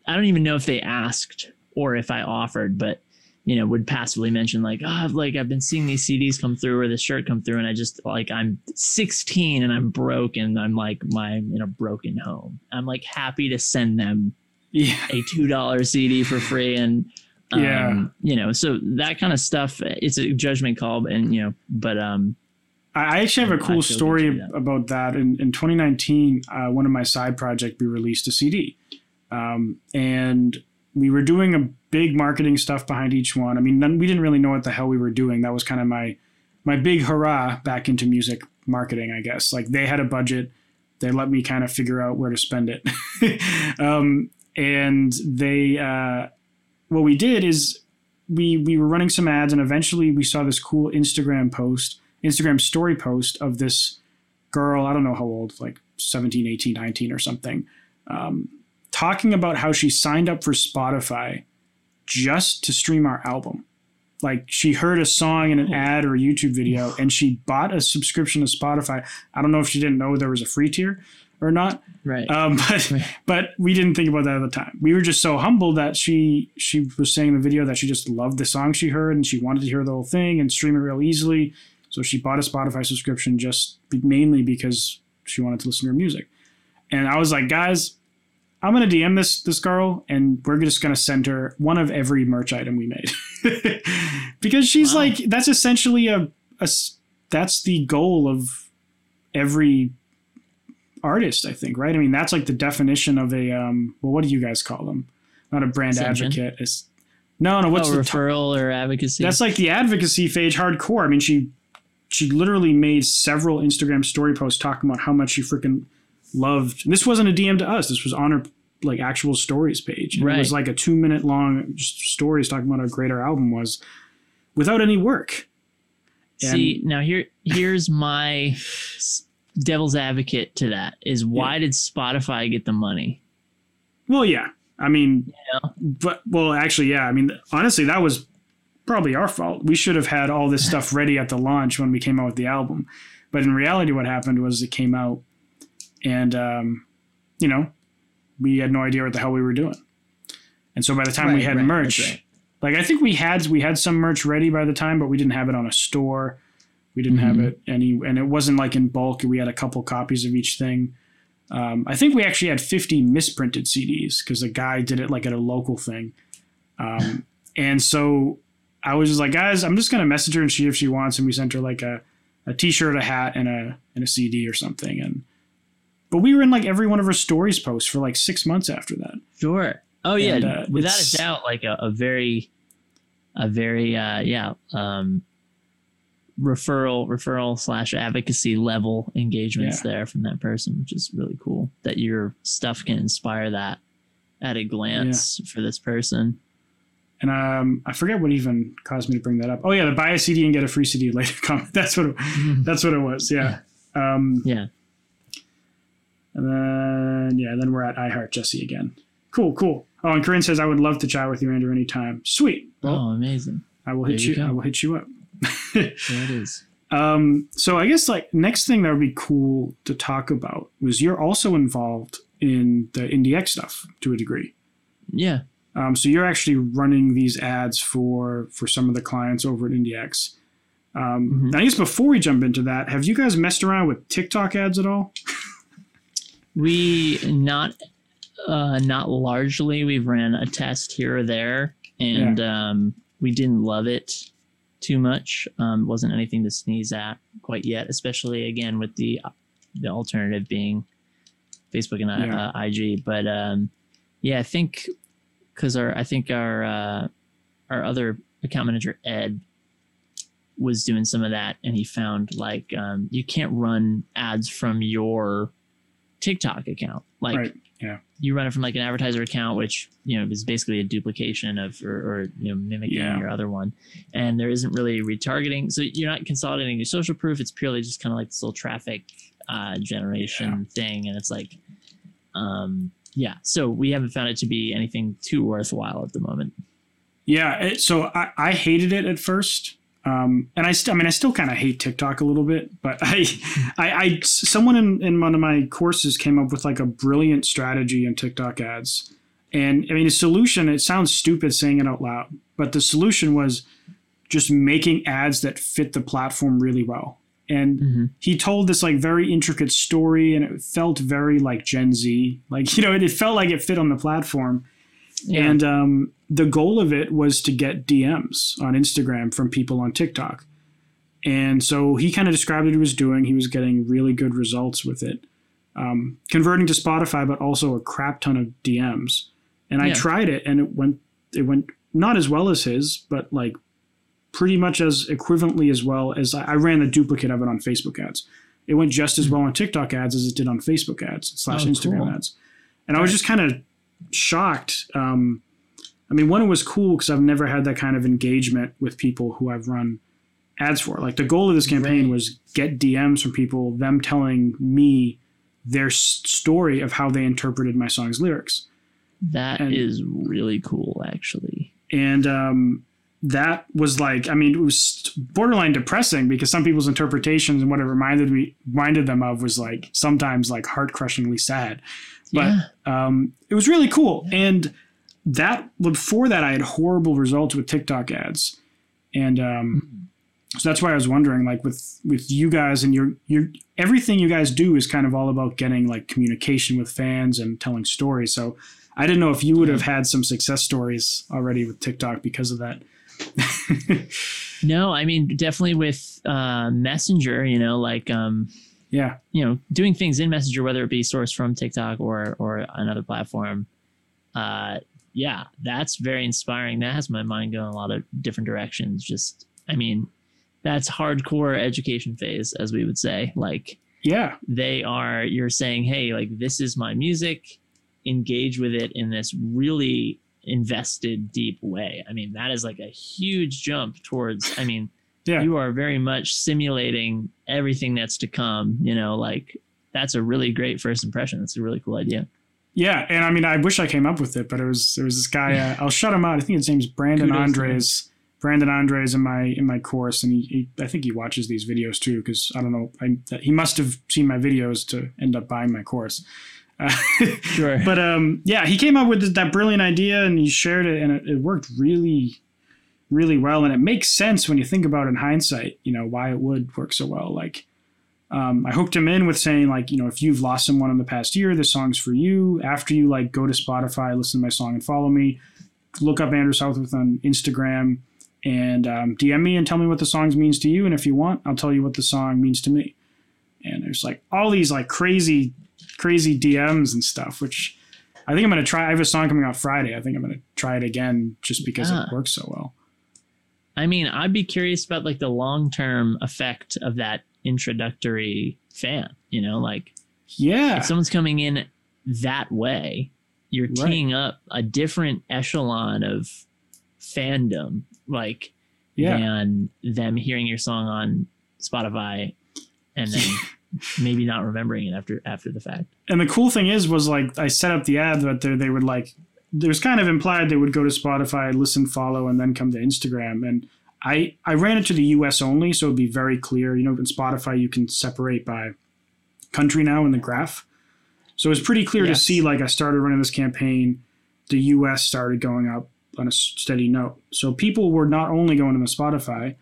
B: I don't even know if they asked or if I offered but you know would passively mention like oh I've, like I've been seeing these CDs come through or this shirt come through and I just like I'm 16 and I'm broke and I'm like my in a broken home. I'm like happy to send them
A: yeah,
B: a two dollar CD for free and um,
A: Yeah.
B: you know so that kind of stuff it's a judgment call and you know but um
A: I actually have a cool story
B: that.
A: about that. In, in 2019, uh, one of my side projects, we released a CD. Um, and we were doing a big marketing stuff behind each one. I mean, none, we didn't really know what the hell we were doing. That was kind of my my big hurrah back into music marketing, I guess. Like they had a budget, they let me kind of figure out where to spend it. um, and they, uh, what we did is we we were running some ads, and eventually we saw this cool Instagram post, Instagram story post of this girl. I don't know how old, like 17, 18, 19 or something. Um, talking about how she signed up for Spotify just to stream our album. Like she heard a song in an ad or a YouTube video and she bought a subscription to Spotify. I don't know if she didn't know there was a free tier or not.
B: right
A: Um, but but we didn't think about that at the time. We were just so humbled that she she was saying in the video that she just loved the song she heard and she wanted to hear the whole thing and stream it real easily. So she bought a Spotify subscription just mainly because she wanted to listen to her music. And I was like, guys, I'm gonna DM this this girl, and we're just gonna send her one of every merch item we made, because she's
B: Wow.
A: like that's essentially a that's the goal of every artist, I think, right? I mean, that's like the definition of a um. Well, what do you guys call them? Not a brand
B: Ascension?
A: advocate. It's no, no. What's
B: oh,
A: the t-
B: referral or advocacy
A: that's like the advocacy phase hardcore. I mean, she she literally made several Instagram story posts talking about how much she freaking loved. And this wasn't a DM to us. This was on her like actual stories page. And It was like a two minute long stories talking about how great our album was, without any work.
B: See, now here here's my devil's advocate to that is why did Spotify get the money?
A: Well, yeah. I mean,
B: Yeah.
A: but well, actually, yeah. I mean, honestly, that was probably our fault. We should have had all this stuff ready at the launch when we came out with the album. But in reality, what happened was it came out, and um, you know, we had no idea what the hell we were doing. And so by the time we had
B: right,
A: merch,
B: right.
A: like I think we had we had some merch ready by the time, but we didn't have it on a store. We didn't have
B: Mhm.
A: it any, and it wasn't like in bulk. We had a couple copies of each thing. Um, I think we actually had 50 misprinted CDs because the guy did it like at a local thing. Um, and so I was just like, guys, I'm just gonna message her and see if she wants, and we sent her like a, a T-shirt, a hat, and a and a CD or something. And but we were in like every one of her stories posts for like six months after that.
B: Sure. Oh yeah,
A: And, uh,
B: without a doubt, like a, a very, a very uh, yeah, um, referral referral slash advocacy level engagements there from that person, which is really cool. That your stuff can inspire that at a glance for this person.
A: And um, I forget what even caused me to bring that up. Oh yeah, the buy a CD and get a free CD later comment. That's what it, that's what it was. Yeah. Um,
B: Yeah.
A: And then yeah, then we're at iHeart Jesse again. Cool, cool. Oh, and Corinne says I would love to chat with you, Andrew, anytime. Sweet. Well,
B: oh, amazing.
A: I will hit
B: there
A: you.
B: you.
A: I will hit you up.
B: There it is.
A: Um, so I guess like next thing that would be cool to talk about was you're also involved in the IndieX stuff to a degree.
B: Yeah.
A: Um, so you're actually running these ads for for some of the clients over at IndieX. Um,
B: Mhm.
A: I guess before we jump into that, have you guys messed around with TikTok ads at all?
B: We not uh not largely. We've ran a test here or there and um we didn't love it too much. Um wasn't anything to sneeze at quite yet, especially again with the the alternative being Facebook and uh,
A: Yeah.
B: uh, IG. But um yeah, I think cuz our I think our uh our other account manager Ed was doing some of that and he found like um, you can't run ads from your TikTok account. Like
A: Right, yeah.
B: you run it from like an advertiser account, which you know is basically a duplication of or, or you know mimicking
A: Yeah.
B: your other one, and there isn't really retargeting. So you're not consolidating your social proof. It's purely just kind of like this little traffic uh, generation thing, and it's like, um, yeah. So we haven't found it to be anything too worthwhile at the moment.
A: Yeah. It, so I, I hated it at first. Um, and I, st- I mean, I still kind of hate TikTok a little bit, but I, I, I, someone in, in one of my courses came up with like a brilliant strategy in TikTok ads. And I mean, the solution, it sounds stupid saying it out loud, but the solution was just making ads that fit the platform really well. And
B: Mm-hmm.
A: he told this like very intricate story and it felt very like Gen Z. Like, you know, it, it felt like it fit on the platform.
B: Yeah.
A: And um, the goal of it was to get DMs on Instagram from people on TikTok. And so he kind of described what he was doing. He was getting really good results with it, um, converting to Spotify, but also a crap ton of DMs. And I
B: Yeah.
A: tried it, and it went it went not as well as his, but like pretty much as equivalently as well as I, I ran the duplicate of it on Facebook ads. It went just as well on TikTok ads as it did on Facebook ads slash
B: Hmm. Oh,
A: Instagram
B: cool.
A: ads. And I was just kind of shocked. Um, I mean, one, it was cool because I've never had that kind of engagement with people who I've run ads for. Like the goal of this campaign
B: Right.
A: was get DMs from people, them telling me their story of how they interpreted my song's lyrics.
B: That
A: and-
B: is really cool, actually.
A: And um, that was like, I mean, it was borderline depressing because some people's interpretations and what it reminded me reminded them of was like sometimes like heart crushingly sad. But
B: yeah.
A: um, it was really cool. And that before that, I had horrible results with TikTok ads, and um, so that's why I was wondering, like with with you guys and your your everything you guys do is kind of all about getting like communication with fans and telling stories. So I didn't know if you would have had some success stories already with TikTok because of that.
B: No, I mean definitely with uh, Messenger. You know, like um,
A: yeah,
B: you know, doing things in Messenger, whether it be sourced from TikTok or or another platform. Uh, yeah, that's very inspiring. That has my mind going a lot of different directions. Just, I mean, that's hardcore education phase, as we would say. Like
A: yeah,
B: they are, you're saying, hey, like this is my music. Engage with it in this really invested, deep way. I mean, that is like a huge jump towards. I mean,
A: Yeah.
B: you are very much simulating everything that's to come. You know, like that's a really great first impression. That's a really cool idea.
A: yeah. And I mean, I wish I came up with it, but it was there was this guy. Uh, I'll shut him out. I think his name's Brandon
B: Kudos.
A: Andres. Brandon Andres in my in my course, and he, he I think he watches these videos too because I don't know. I, he must have seen my videos to end up buying my course. Uh,
B: Sure.
A: but um, yeah, he came up with that brilliant idea and he shared it, and it, it worked really, really well. And it makes sense when you think about it in hindsight, you know, why it would work so well. Like, um, I hooked him in with saying, like, you know, if you've lost someone in the past year, this song's for you. After you like go to Spotify, listen to my song, and follow me, look up Andrew Southworth on Instagram and um, DM me and tell me what the song means to you. And if you want, I'll tell you what the song means to me. And there's like all these like crazy, crazy DMs and stuff, which I think I'm gonna try. I have a song coming out Friday. I think I'm gonna try it again just because
B: Ah.
A: it works so well.
B: I mean, I'd be curious about like the long term effect of that introductory fan. You know, like
A: Yeah,
B: if someone's coming in that way, you're
A: Right.
B: teeing up a different echelon of fandom, like
A: yeah,
B: than them hearing your song on Spotify and then maybe not remembering it after after the fact.
A: and the cool thing is, was like I set up the ad that they, they would like. There was kind of implied they would go to Spotify, listen, follow, and then come to Instagram. And I I ran it to the U.S. only, so it'd be very clear. You know, in Spotify you can separate by country now in the graph, so it was pretty clear
B: Yes.
A: to see. Like I started running this campaign, the U.S. started going up on a steady note. So people were not only going to the Spotify,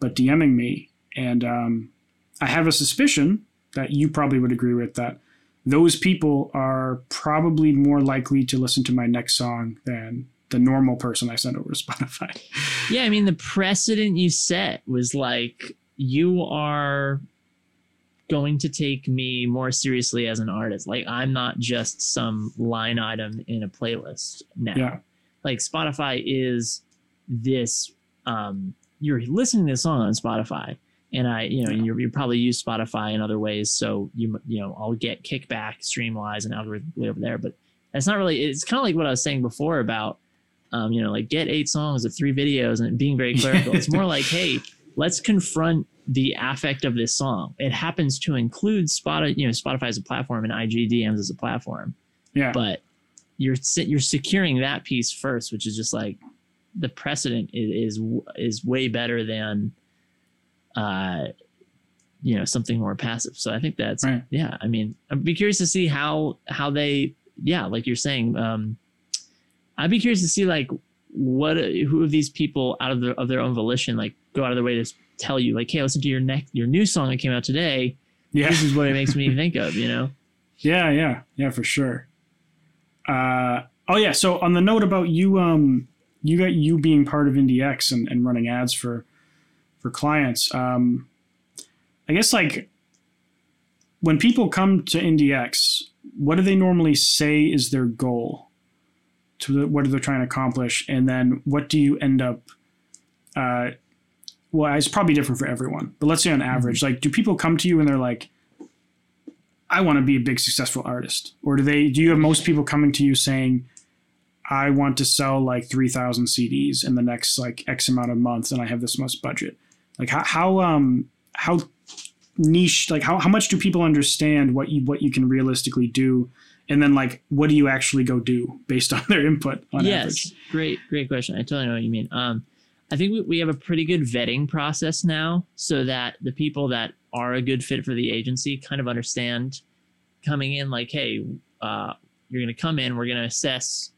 A: but DMing me, and um, I have a suspicion that you probably would agree with that those people are probably more likely to listen to my next song than the normal person I send over to Spotify.
B: Yeah, I mean the precedent you set was like you are going to take me more seriously as an artist. Like I'm not just some line item in a playlist now.
A: Yeah.
B: Like Spotify is this um you're listening to the song on Spotify and I you know
A: Yeah.
B: you probably use Spotify in other ways so you you know I'll get kickback stream wise and algorithmically over there but that's not really it's kind of like what I was saying before about um, you know, like get eight songs or three videos and being very clerical. it's more like, hey, let's confront the affect of this song. It happens to include Spotify, you know, Spotify as a platform and IG DMs as a platform,
A: Yeah.
B: but you're you're securing that piece first, which is just like the precedent is is, is way better than, uh, you know, something more passive. So I think that's
A: Right.
B: yeah. I mean, I'd be curious to see how how they yeah, like you're saying. Um, I'd be curious to see like what who of these people out of their of their own volition like go out of their way to tell you like, hey, listen to your next your new song that came out today.
A: yeah.
B: This is what it makes me think of. You know.
A: Yeah, yeah, yeah, for sure. Uh, oh yeah. So on the note about you, um, you got you being part of IndieX and, and running ads for for clients. Um, I guess like when people come to IndieX, what do they normally say is their goal? To the, what are they trying to accomplish, and then what do you end up? Uh, well, it's probably different for everyone, but let's say on average, like, do people come to you and they're like, I want to be a big successful artist? Or do they do you have most people coming to you saying, I want to sell like 3000 CDs in the next like X amount of months and I have this much budget? Like how how um how niche like how, how much do people understand what you what you can realistically do and then like what do you actually go do based on their input on
B: yes,
A: average?
B: great, great question. I totally know what you mean. Um, I think we, we have a pretty good vetting process now, so that the people that are a good fit for the agency kind of understand coming in, like, hey, uh, you're going to come in, we're going to assess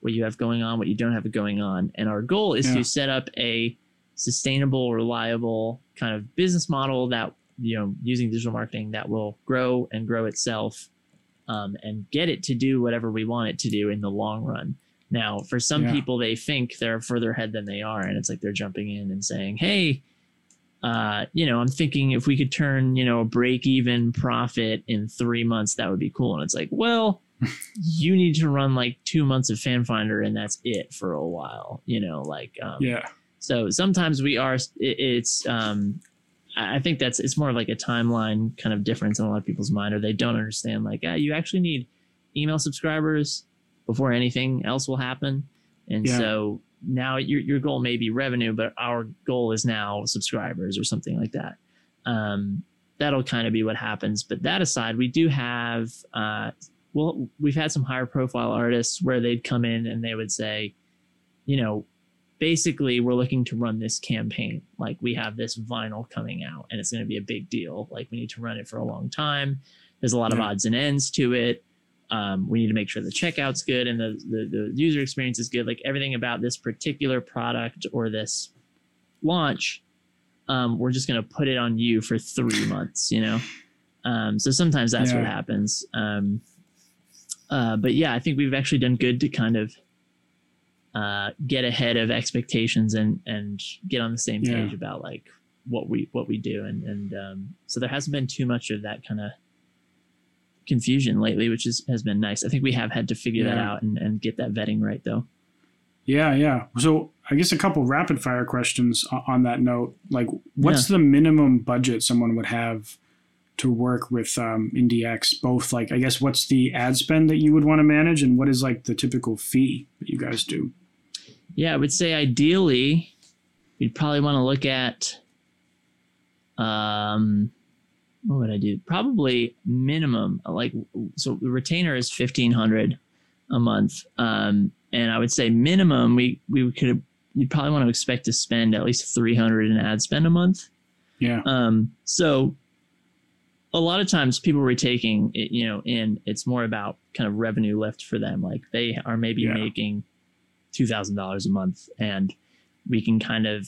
B: what you have going on, what you don't have going on, and our goal is
A: Yeah.
B: to set up a sustainable, reliable kind of business model that you know using digital marketing that will grow and grow itself um, and get it to do whatever we want it to do in the long run. Now, for some
A: Yeah.
B: people, they think they're further ahead than they are, and it's like they're jumping in and saying, "Hey, uh, you know, I'm thinking if we could turn, you know, a break-even profit in three months, that would be cool." And it's like, well, you need to run like two months of Fan Finder, and that's it for a while. You know, like, um,
A: Yeah.
B: So sometimes we are. It, it's. Um, I think that's it's more of like a timeline kind of difference in a lot of people's mind, or they don't understand. Like, ah, you actually need email subscribers before anything else will happen, and
A: Yeah.
B: so now your your goal may be revenue, but our goal is now subscribers or something like that. Um, that'll kind of be what happens. But that aside, we do have. Uh, well, we've had some higher profile artists where they'd come in and they would say, you know, basically we're looking to run this campaign like we have this vinyl coming out and it's going to be a big deal like we need to run it for a long time there's a lot of odds and ends to it um, we need to make sure the checkout's good and the, the the user experience is good. Like everything about this particular product or this launch, um, we're just gonna put it on you for three months. You know, um, so sometimes that's what happens. Um, uh, but yeah, I think we've actually done good to kind of uh, get ahead of expectations and and get on the same
A: Yeah.
B: page about like what we what we do and and um, so there hasn't been too much of that kind of confusion lately, which is has been nice. I think we have had to figure that out and, and get that vetting right though.
A: Yeah, yeah. So I guess a couple rapid fire questions on that note. Like, what's the minimum budget someone would have to work with um, IndieX? Both, like, I guess, what's the ad spend that you would want to manage, and what is like the typical fee that you guys do?
B: Yeah, I would say ideally we'd probably want to look at um what would I do? Probably minimum like so the retainer is fifteen hundred a month. Um and I would say minimum we we could you'd probably want to expect to spend at least three hundred in ad spend a month.
A: Yeah,
B: Um, so a lot of times people were taking it, you know, in it's more about kind of revenue lift for them. Like they are maybe
A: Yeah.
B: making two thousand dollars a month, and we can kind of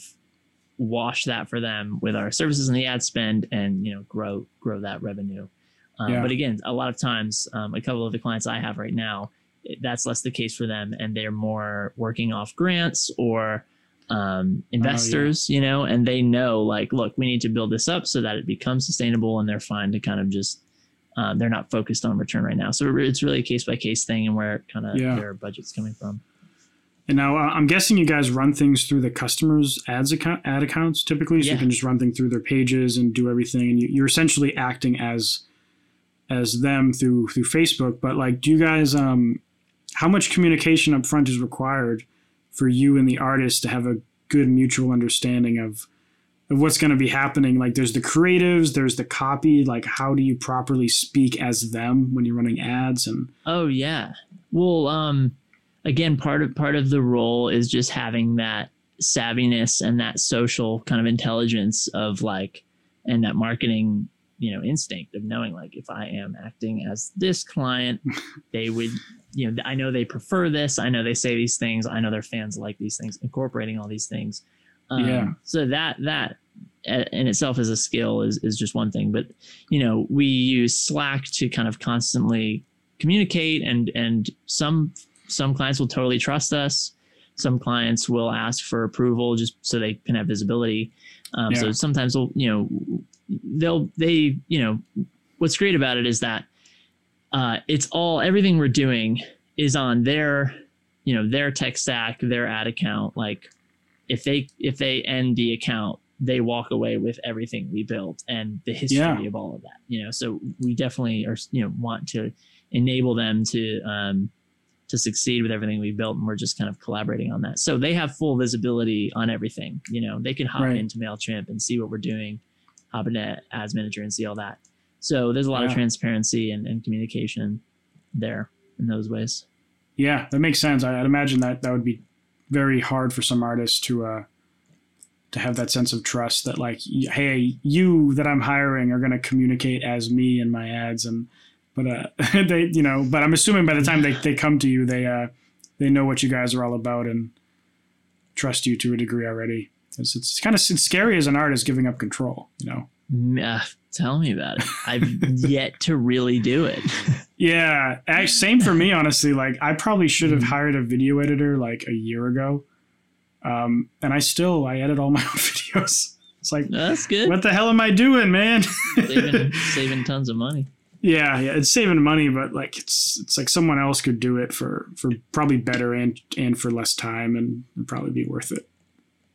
B: wash that for them with our services and the ad spend, and you know, grow grow that revenue. Um,
A: Yeah.
B: But again, a lot of times, um, a couple of the clients I have right now, that's less the case for them, and they're more working off grants or um, investors, you know, and they know like, look, we need to build this up so that it becomes sustainable, and they're fine to kind of just um, they're not focused on return right now. So it's really a case by case thing, and where kind of
A: Yeah.
B: their budget's coming from.
A: And now uh, I'm guessing you guys run things through the customers' ads account ad accounts typically, so
B: Yeah.
A: you can just run things through their pages and do everything, and you, you're essentially acting as as them through through Facebook. But like, do you guys um, how much communication up front is required for you and the artist to have a good mutual understanding of of what's going to be happening like there's the creatives there's the copy like how do you properly speak as them when you're running ads and
B: Oh yeah. Well, um, again, part of part of the role is just having that savviness and that social kind of intelligence of like, and that marketing, you know, instinct of knowing like if I am acting as this client, they would, you know, I know they prefer this. I know they say these things. I know their fans like these things. Incorporating all these things. Um,
A: Yeah.
B: So that that uh, in itself as a skill is is just one thing, but you know, we use Slack to kind of constantly communicate and and some some clients will totally trust us. Some clients will ask for approval just so they can have visibility. Um, so sometimes they'll you know they'll they you know what's great about it is that uh, it's all everything we're doing is on their you know their tech stack their ad account. Like if they if they end the account they walk away with everything we built and the history
A: Yeah.
B: of all of that you know? So we definitely are you know want to enable them to um, to succeed with everything we built and we're just kind of collaborating on that. So they have full visibility on everything you know they can hop
A: Right.
B: into mailchimp and see what we're doing hop into ads manager and see all that. So there's a lot of transparency and, and communication there in those ways.
A: Yeah that makes sense. I, i'd imagine that that would be very hard for some artists to uh to have that sense of trust that like hey you that i'm hiring are going to communicate as me in my ads and but uh they you know but i'm assuming by the time they, they come to you they uh they know what you guys are all about and trust you to a degree already it's, it's kind of it's scary as an artist giving up control you know
B: Mm, uh, tell me about it i've yet to really do it
A: Yeah, same for me, honestly. Like, I probably should have
B: Mhm.
A: hired a video editor like a year ago, um, and I still I edit all my own videos. It's like,
B: that's good
A: what the hell am I doing, man?
B: saving, saving tons of money
A: yeah, yeah, it's saving money, but like it's it's like someone else could do it for for probably better and and for less time, and probably be worth it.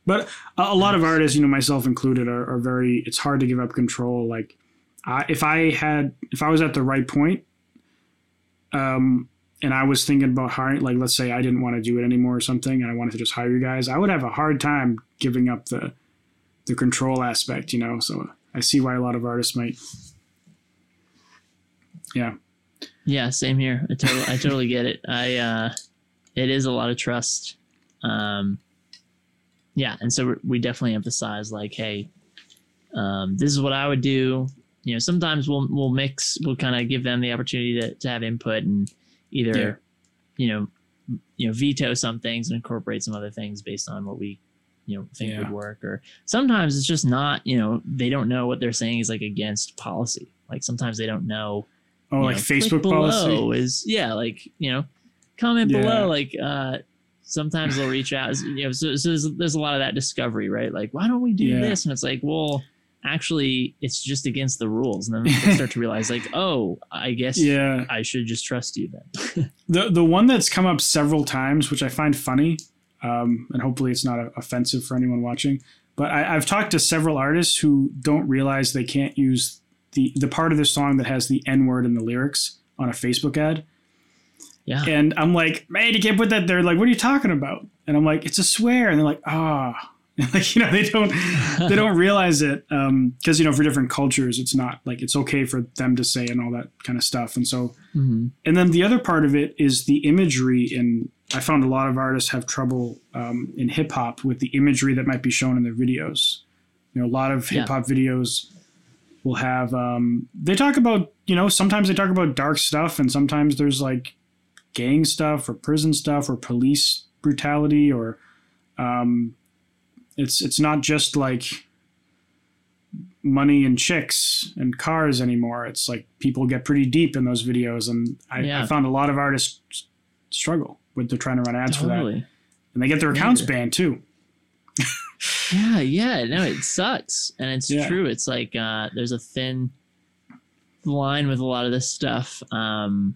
A: But a, a lot of artists, you know, myself included, are, are very. It's hard to give up control. Like, I, if I had, if I was at the right point, um, and I was thinking about hiring, like, let's say I didn't want to do it anymore or something, and I wanted to just hire you guys, I would have a hard time giving up the, the control aspect, you know. So I see why a lot of artists might. Yeah.
B: Yeah, same here. I totally, I totally get it. I, uh, it is a lot of trust. Um, yeah, and so we- definitely emphasize like, hey, um, this is what I would do. you know, sometimes we'll we'll mix, we'll kind of give them the opportunity to, to have input and either,
A: Yeah.
B: you know, you know, veto some things and incorporate some other things based on what we, you know, think
A: Yeah.
B: would work. Or sometimes it's just not, you know, they don't know what they're saying is like against policy. Like sometimes they don't know.
A: Oh, like
B: know,
A: Facebook policy.
B: is yeah, like you know, comment
A: Yeah.
B: below. Like uh, sometimes they'll reach out. You know, so, so there's, there's a lot of that discovery, right? Like, why don't we do
A: Yeah.
B: this? And it's like, well, actually, it's just against the rules. And then they start to realize, like, oh, I guess
A: Yeah.
B: I should just trust you then.
A: The the one that's come up several times, which I find funny, um, and hopefully it's not offensive for anyone watching. But I, I've talked to several artists who don't realize they can't use the the part of the song that has the N word in the lyrics on a Facebook ad.
B: yeah,
A: And I'm like, man, you can't put that there. Like, what are you talking about? And I'm like, it's a swear. And they're like, ah, like you know, they don't they don't realize it because you know for different cultures, it's not like it's okay for them to say and all that kind of stuff. And so
B: Mhm.
A: and then the other part of it is the imagery in i found a lot of artists have trouble um, in hip-hop with the imagery that might be shown in their videos you know a lot of hip-hop videos will have um, they talk about you know sometimes they talk about dark stuff and sometimes there's like gang stuff or prison stuff or police brutality or um, it's it's not just like money and chicks and cars anymore. It's like people get pretty deep in those videos, and I,
B: Yeah.
A: I found a lot of artists struggle with the trying to run ads for that, and they get their accounts
B: Yeah.
A: banned too.
B: Yeah, yeah. No, it sucks. And it's
A: Yeah.
B: true. It's like uh there's a thin line with a lot of this stuff. Um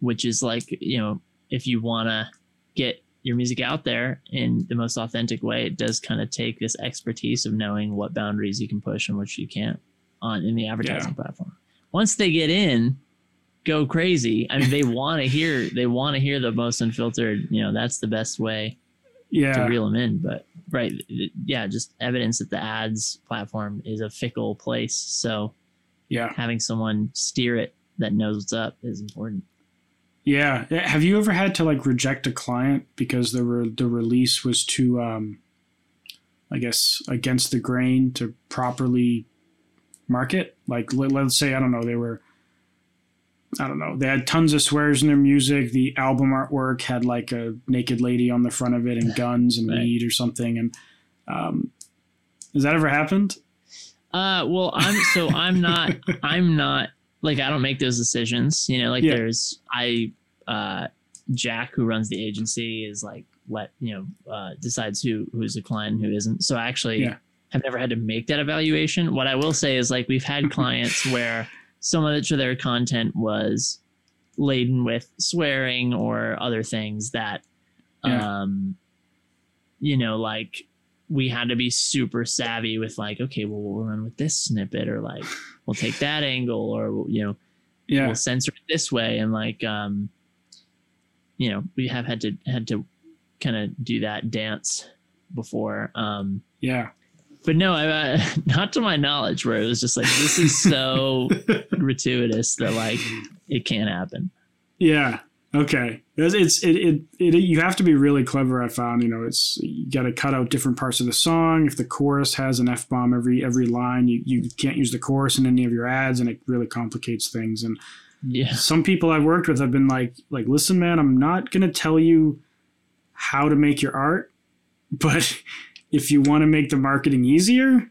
B: which is like, you know, if you wanna get your music out there in the most authentic way, it does kind of take this expertise of knowing what boundaries you can push and which you can't on in the advertising platform. Once they get in, go crazy. I mean, they want to hear they want to hear the most unfiltered. You know, that's the best way
A: Yeah,
B: to reel them in. But right, yeah, just evidence that the ads platform is a fickle place. So
A: yeah,
B: having someone steer it that knows what's up is important.
A: yeah. Yeah, Have you ever had to like reject a client because the re- the release was too, um, I guess, against the grain to properly market? Like, let, let's say I don't know, they were. I don't know. They had tons of swears in their music. The album artwork had like a naked lady on the front of it and guns and
B: Right.
A: weed or something. And um, has that ever happened?
B: Uh, well, I'm so I'm not I'm not like I don't make those decisions. You know, like
A: Yeah.
B: there's I uh Jack who runs the agency is like let you know uh decides who who's a client and who isn't. So I actually
A: Yeah.
B: have never had to make that evaluation. What I will say is like we've had clients where so much of their content was laden with swearing or other things that
A: Yeah.
B: um you know like we had to be super savvy with like okay well we'll run with this snippet or like we'll take that angle or you know
A: Yeah.
B: we'll censor it this way and like um you know we have had to had to kind of do that dance before um
A: Yeah.
B: But no I, uh, not to my knowledge where it was just like this is so gratuitous that like it can't happen
A: Yeah. Okay. It's, it's it, it it you have to be really clever. I found you know it's you got to cut out different parts of the song. If the chorus has an f bomb every every line, you you can't use the chorus in any of your ads, and it really complicates things. And
B: yeah
A: some people I've worked with have been like like listen, man, I'm not gonna tell you how to make your art, but if you want to make the marketing easier,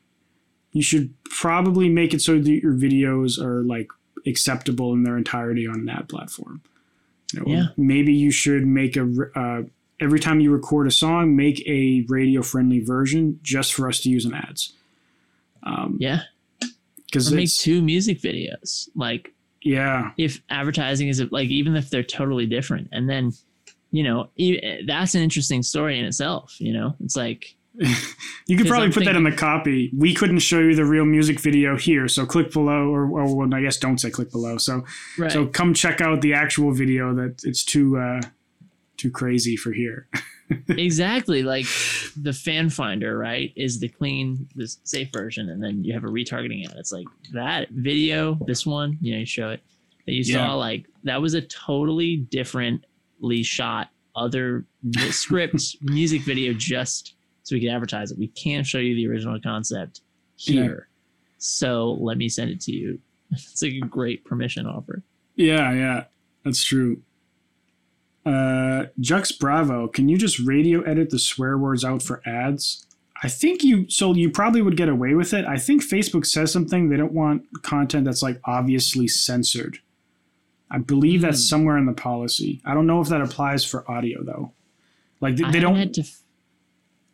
A: you should probably make it so that your videos are like acceptable in their entirety on an ad platform. You know,
B: Yeah.
A: Maybe you should make a uh, every time you record a song, make a radio friendly version just for us to use in ads. Um,
B: yeah
A: because
B: make two music videos like
A: yeah,
B: if advertising is like even if they're totally different and then you know that's an interesting story in itself you know it's like
A: You could probably put that in the copy. We couldn't show you the real music video here, so click below, or, or well, I guess don't say click below. So,
B: right
A: so come check out the actual video. That it's too uh, too crazy for here.
B: exactly like the fan finder right is the clean the safe version and then you have a retargeting ad it's like that video this one you know you show it that you
A: Yeah.
B: saw like that was a totally differently shot other script music video just so we could advertise it we can't show you the original concept
A: Yeah.
B: here so let me send it to you it's like a great permission offer.
A: Yeah, yeah, that's true. Uh, Jux Bravo, can you just radio edit the swear words out for ads? I think you so you probably would get away with it. I think Facebook says something they don't want content that's like obviously censored. I believe that's
B: Hmm.
A: somewhere in the policy. I don't know if that applies for audio though. Like they, they don't
B: had to.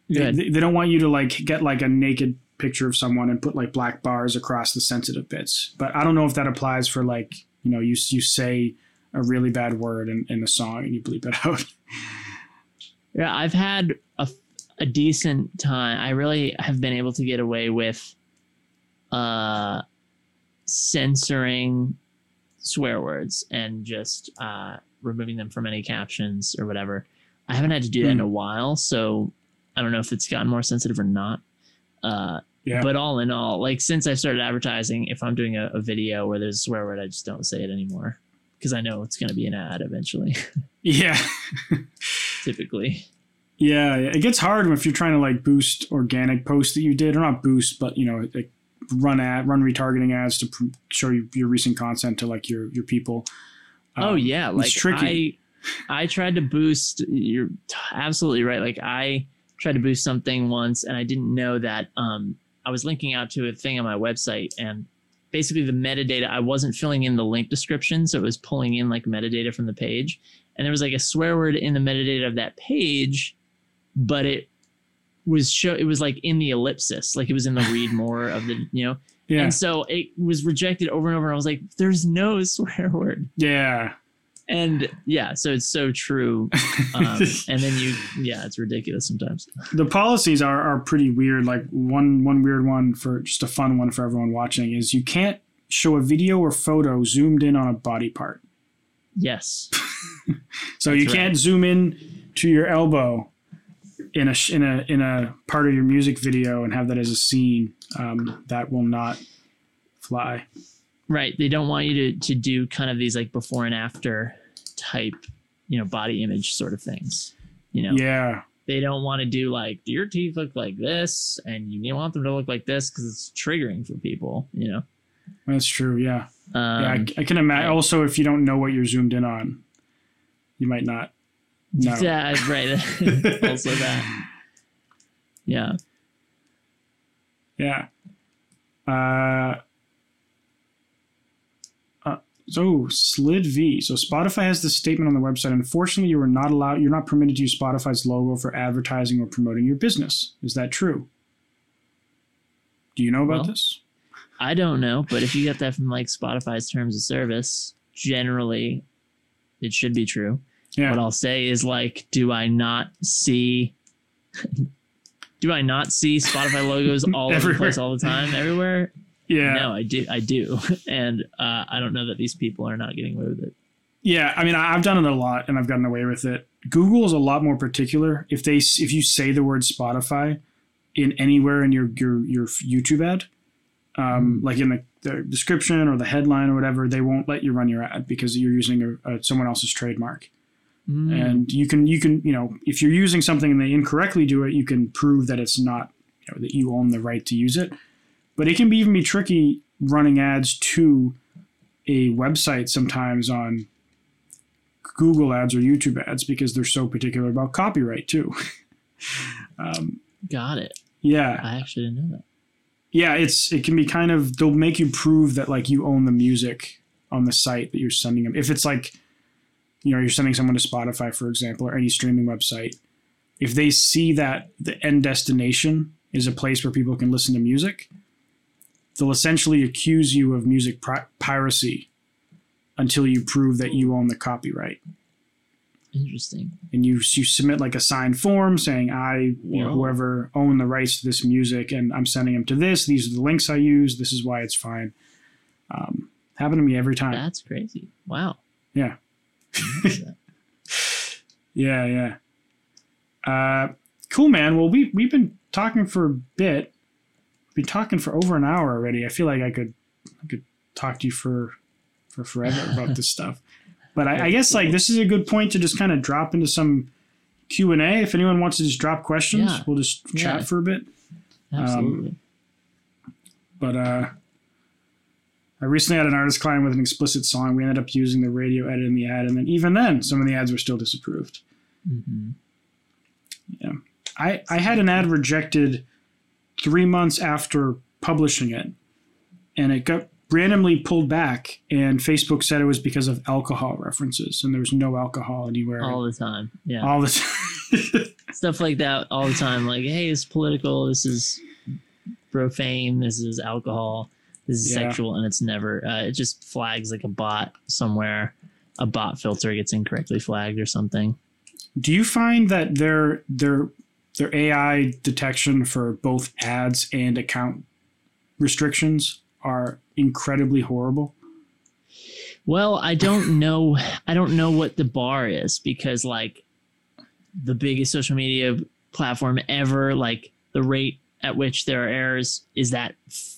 A: They, they, don't want you to like get like a naked picture of someone and put like black bars across the sensitive bits. But I don't know if that applies for like you know you you say a really bad word in, in a song and you bleep it out.
B: Yeah, I've had a, a decent time. I really have been able to get away with uh, censoring swear words and just uh, removing them from any captions or whatever. I haven't had to do that in a while, so I don't know if it's gotten more sensitive or not. Uh,
A: Yeah.
B: But all in all, like since I started advertising, if I'm doing a, a video where there's a swear word, I just don't say it anymore because I know it's going to be an ad eventually,
A: yeah.
B: typically.
A: Yeah, yeah, it gets hard if you're trying to like boost organic posts that you did, or not boost, but you know, like run ad, run retargeting ads to pr- show you your recent content to like your your people.
B: oh
A: Um,
B: yeah,
A: it's
B: like
A: tricky.
B: I I tried to boost. You're absolutely right. Like I tried to boost something once, and I didn't know that um, I was linking out to a thing on my website, and basically the metadata I wasn't filling in the link description, so it was pulling in like metadata from the page, and there was like a swear word in the metadata of that page, but it was show it was like in the ellipsis, like it was in the read more of the you know,
A: Yeah,
B: and so it was rejected over and over. And I was like, "There's no swear word."
A: yeah,
B: and yeah so it's so true um, and then you yeah it's ridiculous sometimes
A: the policies are are pretty weird. Like one one weird one for just a fun one for everyone watching is you can't show a video or photo zoomed in on a body part.
B: yes
A: So
B: That's
A: you can't zoom in to your elbow in a in a in a part of your music video and have that as a scene. Um, that will not fly.
B: Right they don't want you to to do kind of these like before and after type you know body image sort of things you know
A: Yeah,
B: they don't want to do like do your teeth look like this and you want them to look like this because it's triggering for people you know
A: that's true. Yeah,
B: um,
A: yeah. I, I can imagine. Also, if you don't know what you're zoomed in on, you might not. know.
B: yeah right also that yeah
A: Yeah. Uh, uh, so Slid V. So Spotify has this statement on the website. Unfortunately, you are not allowed. You're not permitted to use Spotify's logo for advertising or promoting your business. Is that true? Do you know about
B: Well,
A: this?
B: I don't know, but if you get that from like Spotify's terms of service, generally it should be true.
A: Yeah.
B: What I'll say is like, do I not see do I not see Spotify logos all over the place all the time, everywhere?
A: Yeah.
B: No, I do I do. And uh, I don't know that these people are not getting away with it.
A: Yeah, I mean, I've done it a lot, and I've gotten away with it. Google is a lot more particular. If they if you say the word Spotify in anywhere in your your your YouTube ad, um, like in the, the description or the headline or whatever, they won't let you run your ad because you're using a, a, someone else's trademark.
B: Mm.
A: And you can you can you know if you're using something and they incorrectly do it, you can prove that it's not you know, that you own the right to use it. But it can be even be tricky running ads to a website sometimes on Google ads or YouTube ads because they're so particular about copyright too. um,
B: Got it.
A: yeah,
B: I actually didn't know that.
A: yeah, it's it can be kind of they'll make you prove that like you own the music on the site that you're sending them. If it's like, you know, you're sending someone to Spotify, for example, or any streaming website, if they see that the end destination is a place where people can listen to music, they'll essentially accuse you of music pri- piracy until you prove that you own the copyright.
B: Interesting.
A: And you you submit like a signed form saying I, you know, whoever own the rights to this music, and I'm sending them to this. These are the links I use. This is why it's fine. Um, happened to me every time.
B: That's crazy. Wow.
A: Yeah. Yeah, yeah. Uh, cool, man. Well, we we've been talking for a bit. Been talking for over an hour already. I feel like I could I could talk to you for for forever about this stuff. But I, I guess like this is a good point to just kind of drop into some Q and A. If anyone wants to just drop questions,
B: Yeah.
A: we'll just chat
B: Yeah.
A: for a bit.
B: Absolutely.
A: But uh, I recently had an artist client with an explicit song. We ended up using the radio edit in the ad, and then even then, some of the ads were still disapproved.
B: hmm
A: Yeah, I I had an ad rejected three months after publishing it, and it got randomly pulled back. And Facebook said it was because of alcohol references, and there was no alcohol anywhere.
B: All the time. Yeah.
A: all the time.
B: Stuff like that all the time. Like, hey, it's political. This is profane. This is alcohol. This is
A: Yeah.
B: sexual. And it's never, uh, it just flags like a bot somewhere. A bot filter gets incorrectly flagged or something.
A: Do you find that their their their AI detection for both ads and account restrictions are incredibly horrible?
B: Well, I don't know. I don't know what the bar is because, like, the biggest social media platform ever, like the rate at which there are errors is that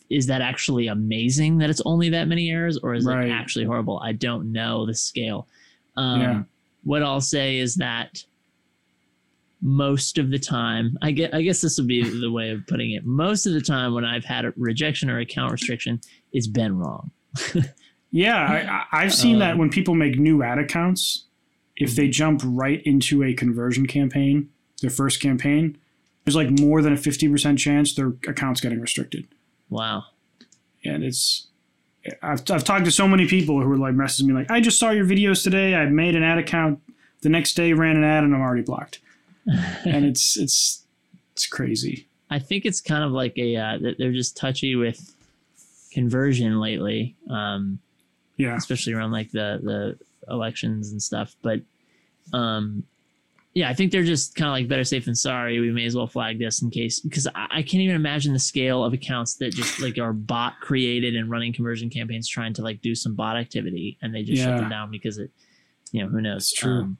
B: is that actually amazing that it's only that many errors, or is
A: Right.
B: it actually horrible? I don't know the scale. Um,
A: Yeah.
B: What I'll say is that most of the time, I get, I guess this would be the way of putting it. Most of the time, when I've had a rejection or account restriction, it's been wrong.
A: Yeah, I, I've seen that
B: Um,
A: when people make new ad accounts, if they jump right into a conversion campaign, their first campaign, there's like more than a 50% chance their account's getting restricted.
B: Wow.
A: And it's, I've, I've talked to so many people who are like messaging me like, I just saw your videos today. I made an ad account. The next day ran an ad and I'm already blocked. And it's, it's, it's crazy.
B: I think it's kind of like a uh, they're just touchy with conversion lately, um,
A: Yeah.
B: especially around like the the elections and stuff. But um, yeah, I think they're just kind of like better safe than sorry. We may as well flag this in case because I, I can't even imagine the scale of accounts that just like are bot created and running conversion campaigns trying to like do some bot activity and they just shut them down because it, you know, who knows?
A: It's true.
B: Um,